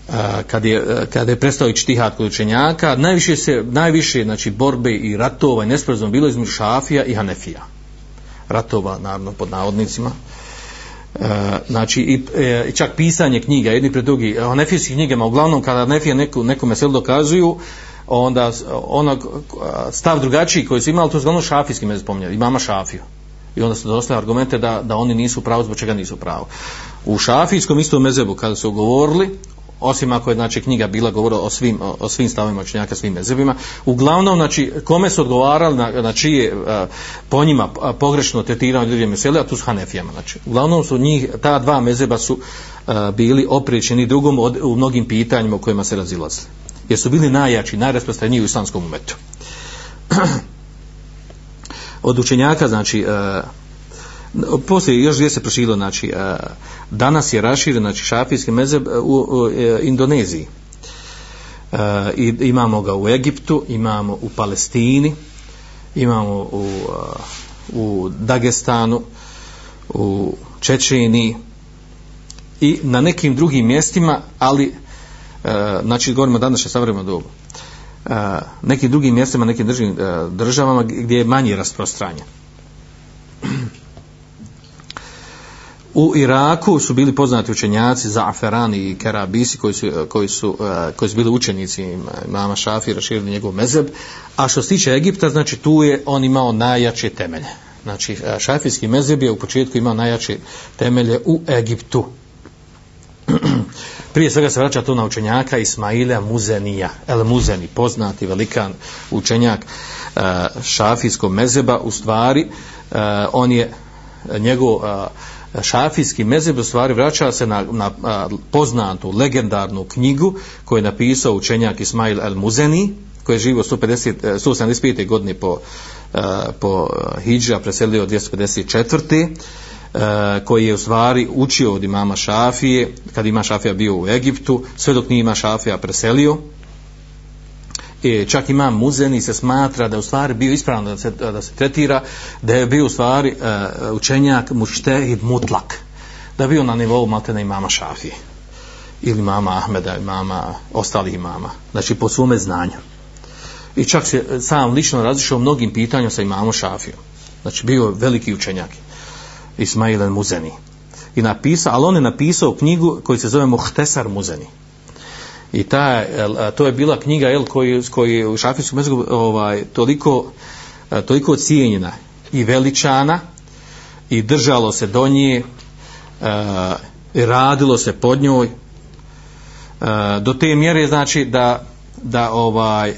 uh, kad je, kad je prestao ići tihat kod učenjaka najviše se najviše znači borbe i ratova i nesporazum bilo između Šafija i Hanefija ratova, naravno, pod navodnicima. E, znači, i, e, čak pisanje knjiga, jedni pred drugi, o nefijskih knjigama, uglavnom, kada nefije neku, neku mesel dokazuju, onda onog stav drugačiji koji su imali, to su uglavnom šafijski me spominjali, imama šafiju. I onda su dostali argumente da, da oni nisu pravo, zbog čega nisu pravo. U šafijskom istom mezebu, kada su govorili, osim ako je znači knjiga bila govorila o svim o, o svim stavovima učenjaka svim mezebima uglavnom znači kome su odgovarali na, na čije a, po njima a, pogrešno tretirano ljudi mesele a tu su Hanefijama znači. Uglavnom su njih ta dva mezeba su a, bili opriječeni drugom od, u mnogim pitanjima u kojima se razilazili jer su bili najjači najrasprostraniji u islamskom umetu. Od učenjaka znači a, poslije još gdje se prošilo znači danas je raširen znači šafijski mezeb u, u, u Indoneziji. I imamo ga u Egiptu imamo u Palestini imamo u, u Dagestanu u Čečeni i na nekim drugim mjestima ali znači govorimo danas savremeno dobu. Nekim drugim mjestima nekim državama gdje je manje rasprostranje U Iraku su bili poznati učenjaci Zaferani i Kerabisi koji su, koji su, eh, koji su bili učenici mama Šafi raširili njegov mezeb. A što se tiče Egipta, znači tu je on imao najjače temelje. Znači eh, šafijski mezeb je u početku imao najjače temelje u Egiptu. Prije svega se vraća to na učenjaka Ismaila Muzenija, El Muzeni, poznati velikan učenjak eh, šafijskog mezeba, u stvari on je njegov šafijski mezeb u stvari vraća se na, na a, poznatu, legendarnu knjigu koju je napisao učenjak Ismail el-Muzeni, koji je živo 150, 175. godine po, a, po e, Hidža, preselio 254. E, koji je u stvari učio od imama Šafije, kad ima Šafija bio u Egiptu, sve dok nije ima Šafija preselio, e, čak ima muzeni se smatra da u stvari bio ispravno da se, da se tretira da je bio u stvari e, učenjak muštehid mutlak. Da je bio na nivou maltene imama Šafije ili mama Ahmeda mama ostalih imama. Znači po svome znanju. I čak se sam lično razlišao mnogim pitanjima sa imamom Šafijom. Znači bio veliki učenjak Ismail Muzeni i napisao, ali on je napisao knjigu koju se zove Muhtesar Muzeni. I ta, to je bila knjiga el, koji, koji je u šafijskom mezgu ovaj, toliko, toliko cijenjena i veličana i držalo se do nje i radilo se pod njoj do te mjere znači da, da ovaj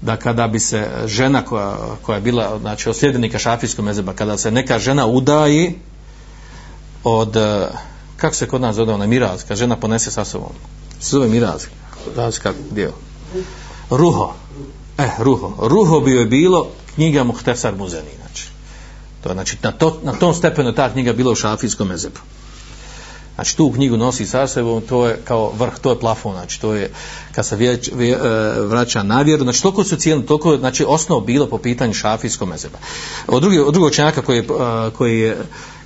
da kada bi se žena koja, koja je bila znači od sljedbenika šafijskog mezeba kada se neka žena udaji od kako se kod nas zove ona miraz kad žena ponese sa sobom? Zove miraz. Da se dio ruho. Eh ruho. Ruho bi je bilo knjiga Muhtesar Muzeni znači. To je znači na, to, na tom stepenu ta knjiga bila u šafijskom mezebu. Znači tu knjigu nosi sa sebom, to je kao vrh, to je plafon, znači to je kad se vjeć, vje, e, vraća na vjeru, znači toliko su cijeli, toliko znači osnov bilo po pitanju šafijskog mezeba. Od drugi, od drugog čenjaka koji je, e, koji je,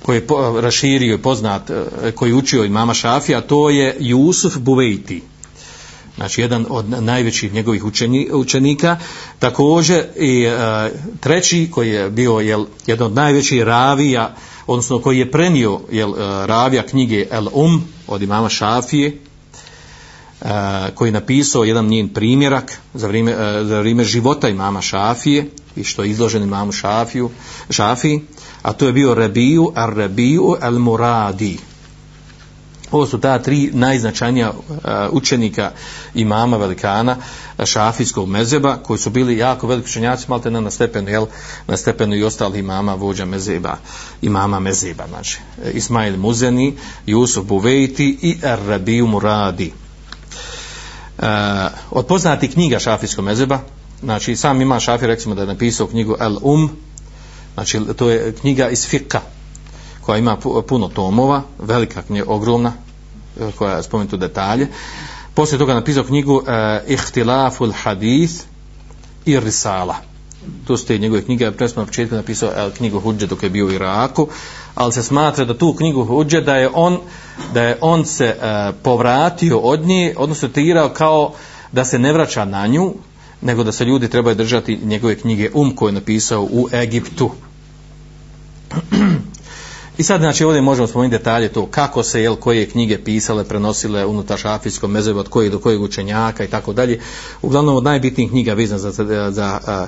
koji je e, raširio i poznat, koji je učio i mama Šafija, to je Jusuf Buvejti. Znači jedan od najvećih njegovih učeni, učenika. Također i treći koji je bio jel, jedan od najvećih ravija, odnosno koji je prenio jel, e, ravija knjige El Um od imama Šafije, e, koji je napisao jedan njen primjerak za vrijeme, e, za vrijeme života imama Šafije i što je izložen imamu Šafiju, Šafiji, a to je bio Rebiju ar Rebiju el Muradi. Ovo su ta tri najznačajnija e, učenika imama velikana šafijskog mezeba koji su bili jako veliki učenjaci malte na stepenu jel, na stepenu i ostali imama vođa mezeba imama mezeba znači. E, Ismail Muzeni Jusuf Buvejti i Arabiju Muradi. E, od poznatih knjiga šafijskog mezeba znači sam ima šafij, recimo da je napisao knjigu El Um znači to je knjiga iz Fikka koja ima puno tomova, velika knjiga, ogromna, e, koja je spomenuta detalje. Poslije toga napisao knjigu e, Ihtilaful Hadith i Risala. To su te njegove knjige, ja presmo na početku napisao uh, knjigu Hudže dok je bio u Iraku, ali se smatra da tu knjigu Hudže da je on, da je on se e, povratio od nje, odnosno tirao kao da se ne vraća na nju, nego da se ljudi trebaju držati njegove knjige Um koje je napisao u Egiptu. I sad, znači, ovdje možemo spomenuti detalje to kako se, jel, koje knjige pisale, prenosile unutar šafijskog mezeba, od kojeg do kojeg učenjaka i tako dalje. Uglavnom, od najbitnijih knjiga vezan za, za, za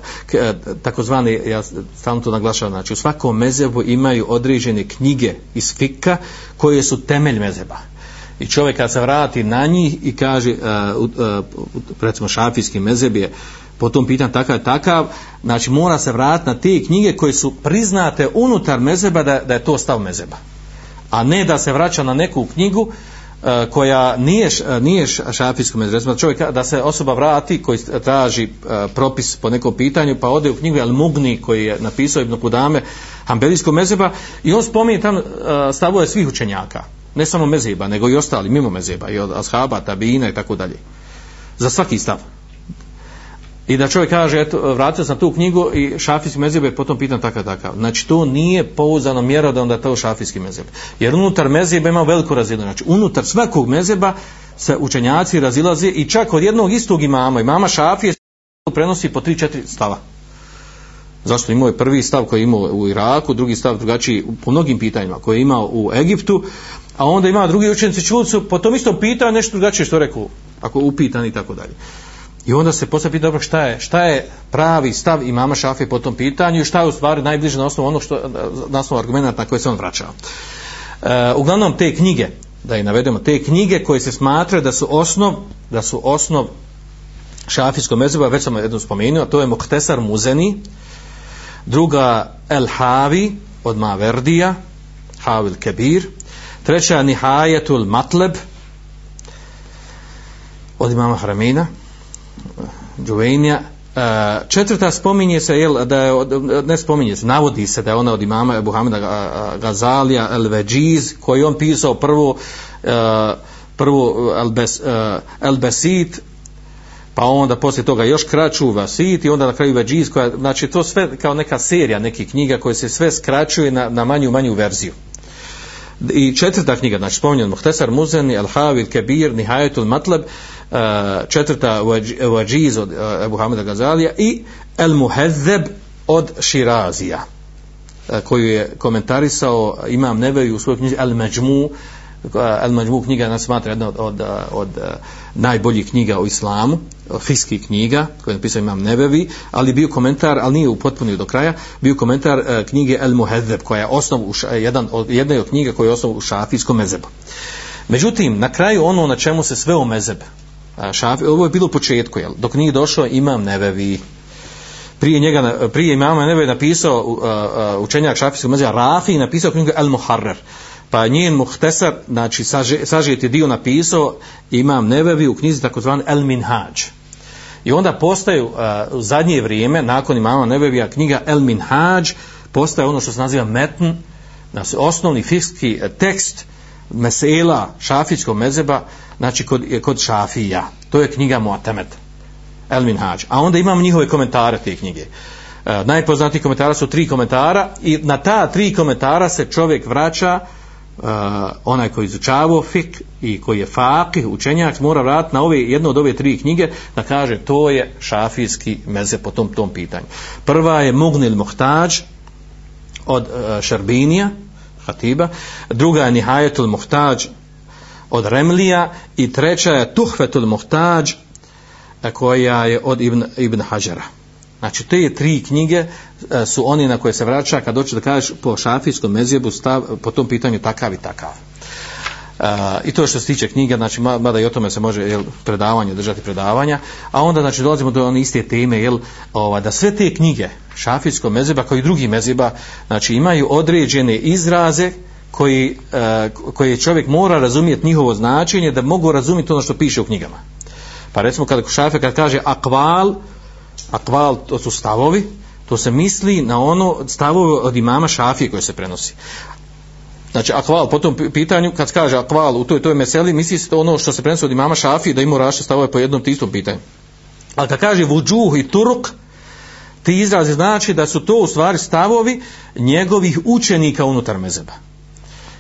takozvani, ja stalno to naglašavam, znači, u svakom mezebu imaju određene knjige iz fika koje su temelj mezeba. I čovjek kad se vrati na njih i kaže, uh, uh, recimo šafijski mezeb je po tom pitanju takav takav, znači mora se vratiti na te knjige koje su priznate unutar mezeba da, da je to stav mezeba. A ne da se vraća na neku knjigu e, koja nije, nije šafijsko mezeba. Čovjek da se osoba vrati koji traži e, propis po nekom pitanju pa ode u knjigu Al Mugni koji je napisao Ibn Kudame Hambelijskog mezeba i on spominje tam e, stavuje svih učenjaka ne samo mezeba, nego i ostali mimo mezeba, i od ashaba, tabina i tako dalje. Za svaki stav. I da čovjek kaže, eto, vratio sam tu knjigu i šafijski mezheb je potom pitan takav takav. Znači, to nije pouzdano mjera da onda je to šafijski mezeb. Jer unutar mezeba ima veliko razinu. Znači, unutar svakog mezeba se učenjaci razilaze i čak od jednog istog imama, imama šafije prenosi po 3-4 stava. Zašto imao je prvi stav koji je imao u Iraku, drugi stav drugačiji po mnogim pitanjima koji je imao u Egiptu, a onda ima drugi učenici čulicu, po tom istom pitanju nešto drugačije što rekao, ako upitan i tako dalje. I onda se posle pita dobro šta je, šta je pravi stav imama Šafije po tom pitanju i šta je u stvari najbliže na osnovu onog što, na osnovu argumenta na koje se on vraćao. E, uglavnom te knjige, da i navedemo, te knjige koje se smatraju da su osnov, da su osnov šafijskog mezheba, već sam jednu spomenuo, to je Muhtesar Muzeni, druga El Havi od Maverdija, Havil Kebir, treća Nihajetul Matleb od imama Hramina Džuvejnija. E, četvrta spominje se jel, da je, ne spominje se, navodi se da je ona od imama Buhameda Gazalija El Veđiz koji on pisao prvo e, prvo El, Bes, El Besit pa onda poslije toga još kraću Vasit i onda na kraju Veđiz koja, znači to sve kao neka serija nekih knjiga koje se sve skraćuje na, na manju manju verziju. I četvrta knjiga, znači spominjen Muhtesar Muzeni, Al Havil Kebir, Nihajetul Matlab, uh, Eh, četvrta Vajiz od eh, Ebu Hameda Gazalija i El Muhezzeb od Širazija eh, koju je komentarisao imam Neveju u svojoj knjizi El Međmu El Majmu knjiga nas smatra jedna od, od, od, najboljih knjiga o islamu, fiskih knjiga, koje je napisao imam Nebevi, ali bio komentar, ali nije upotpunio do kraja, bio komentar knjige El Muhezzeb koja je osnov, jedan, od, jedna od knjiga koja je osnov u šafijskom mezebu. Međutim, na kraju ono na čemu se sve o mezeb, šafi, ovo je bilo u početku, jel, dok nije došao imam Nebevi, prije njega, prije imama nevevi napisao uh, uh, učenjak šafijskog mezija Rafi napisao knjigu El Muharrer pa njen muhtesar, znači sažeti dio napisao imam Nebevi u knjizi takozvan El Minhaj. I onda postaju uh, u zadnje vrijeme, nakon imama Nebevija, knjiga El Minhaj, postaje ono što se naziva metn, znači osnovni fikski e, tekst mesela šafijskog mezeba, znači kod, kod šafija. To je knjiga Muatemet, El Minhaj. A onda imamo njihove komentare te knjige. E, najpoznatiji komentara su tri komentara i na ta tri komentara se čovjek vraća uh, onaj koji izučavao fik i koji je fakih, učenjak, mora vratiti na ove, jedno od ove tri knjige da kaže to je šafijski meze po tom, tom pitanju. Prva je Mugnil Muhtađ od e, uh, Šarbinija, Hatiba, druga je Nihajetul Muhtađ od Remlija i treća je Tuhvetul Muhtađ e, koja je od Ibn, Ibn Hađara. Znači, te tri knjige e, su oni na koje se vraća kad doće da kažeš po šafijskom mezjebu stav, po tom pitanju takav i takav. Uh, I to što se tiče knjiga, znači, mada i o tome se može jel, predavanje, držati predavanja, a onda znači, dolazimo do one iste teme, jel, ova, da sve te knjige šafijskog mezeba kao i drugi mezeba, znači, imaju određene izraze koji, e, uh, koje čovjek mora razumjeti njihovo značenje da mogu razumjeti ono što piše u knjigama. Pa recimo kada šafe kad kaže akval, akval to su stavovi, to se misli na ono stavovi od imama šafije koje se prenosi. Znači akval po tom pitanju kad kaže akval u toj toj meseli misli se to ono što se prenosi od imama šafije da ima rašte stavove po jednom tistom pitanju. Ali kad kaže vuđuh i turuk ti izrazi znači da su to u stvari stavovi njegovih učenika unutar mezeba.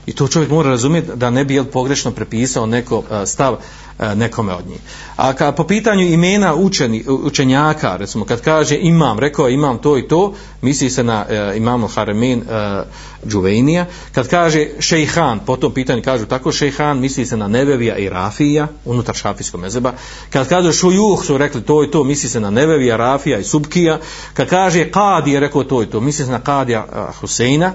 I to čovjek mora razumjeti da ne bi jel pogrešno prepisao neko e, stav e, nekome od njih. A ka, po pitanju imena učeni, učenjaka, recimo kad kaže imam, rekao imam to i to, misli se na e, imamu Haremin e, Džuvejnija. Kad kaže šejhan, po tom pitanju kažu tako šejhan, misli se na Nebevija i Rafija, unutar šafijskog mezeba. Kad kaže šujuh, su rekli to i to, misli se na Nebevija, Rafija i Subkija. Kad kaže Kadi, je rekao to i to, misli se na Kadija e, Huseina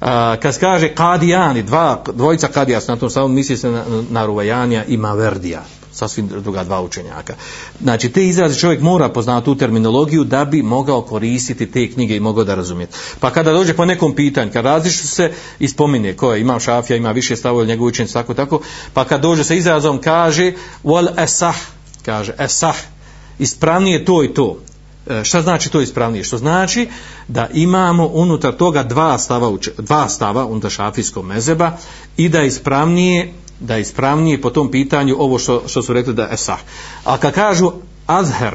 A, kad kaže kadijani, dva, dvojica kadija na tom samom misli se na, na Ruvajanija i Maverdija sasvim druga dva učenjaka. Znači, te izraze čovjek mora poznati tu terminologiju da bi mogao koristiti te knjige i mogao da razumijeti. Pa kada dođe po nekom pitanju, kad različno se spomine ko je, ima šafija, ima više stavova njegov učenje, tako, tako, pa kad dođe sa izrazom, kaže, wal esah, kaže, esah, ispravnije to i to. E, šta znači to ispravnije? Što znači da imamo unutar toga dva stava, dva stava unutar šafijskog mezeba i da ispravnije da ispravnije po tom pitanju ovo što, što su rekli da je sah. A kad kažu azher,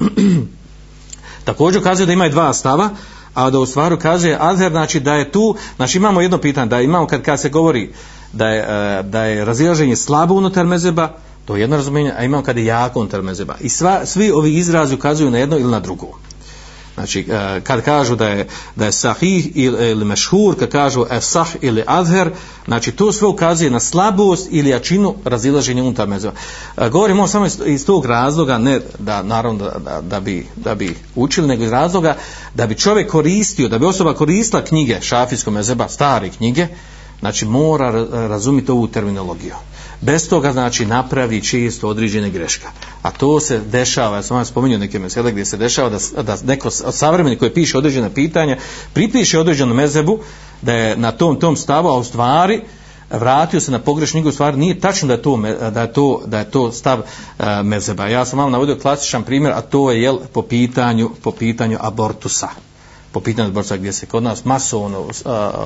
također kaže da ima dva stava, a da u stvaru kaže azher, znači da je tu, znači imamo jedno pitanje, da imamo kad, kad se govori da je, e, da je razilaženje slabo unutar mezeba, To je jedno razumijenje, a imamo kada je jako unutar mezeba. I sva, svi ovi izrazi ukazuju na jedno ili na drugo. Znači, e, kad kažu da je, da je sahih ili, mešhur, kad kažu esah ili adher, znači to sve ukazuje na slabost ili jačinu razilaženja unutar mezeba. E, Govorimo samo iz, iz tog razloga, ne da naravno da, da, da, bi, da bi učili, nego iz razloga da bi čovjek koristio, da bi osoba koristila knjige šafijskog mezeba, stare knjige, znači mora razumjeti ovu terminologiju bez toga znači napravi čisto određene greška. A to se dešava, ja sam vam spomenuo neke mesele gdje se dešava da, da neko savremeni koji piše određene pitanja, pripiše određenu mezebu da je na tom tom stavu, a u stvari vratio se na pogrešnu knjigu, u stvari nije tačno da je to, da je to, da je to stav e, mezeba. Ja sam vam navodio klasičan primjer, a to je jel, po pitanju, po pitanju abortusa po pitanju borca gdje se kod nas masovno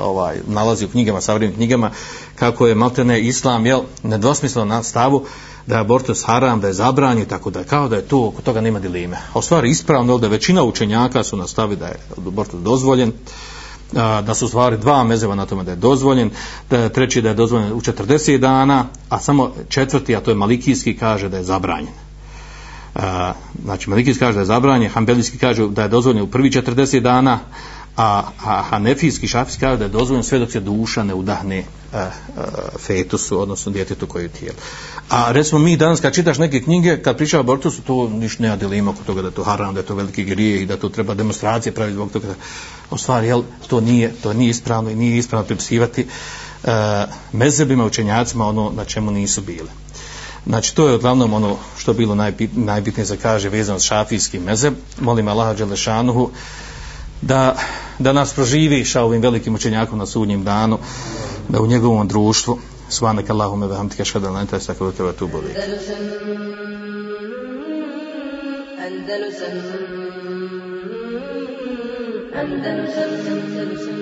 ovaj, nalazi u knjigama, savremenim knjigama, kako je maltene islam, jel, nedvosmisleno na stavu da je abortus haram, da je zabranjen, tako da je kao da je to, oko toga nema dileme. A u stvari ispravno, da većina učenjaka su na stavi da je abortus dozvoljen, da su stvari dva mezeva na tome da je dozvoljen, da je treći da je dozvoljen u 40 dana, a samo četvrti, a to je malikijski, kaže da je zabranjen A, znači Malikijski kaže da je zabranje, Hanbelijski kaže da je dozvoljeno u prvi 40 dana, a, a Hanefijski šafijski kaže da je dozvoljeno sve dok se duša ne udahne a, a, fetusu, odnosno djetetu koji je tijelo. A recimo mi danas kad čitaš neke knjige, kad priča o abortusu, to ništa ne dilema oko toga da je to haram, da je to veliki grije i da to treba demonstracije praviti zbog toga. U stvari, jel, to nije, to nije ispravno i nije ispravno pripisivati e, uh, mezebima, učenjacima ono na čemu nisu bile. Znači, to je uglavnom ono što je bilo najbit, najbitnije za kaže vezano s šafijski mezeb. Molim Allaha Đelešanuhu da, da nas proživi sa ovim velikim učenjakom na sudnjem danu, da u njegovom društvu Subhanak Allahume ve hamdika ashhadu an la ilaha illa anta astaghfiruka wa atubu ilayk. Andalusam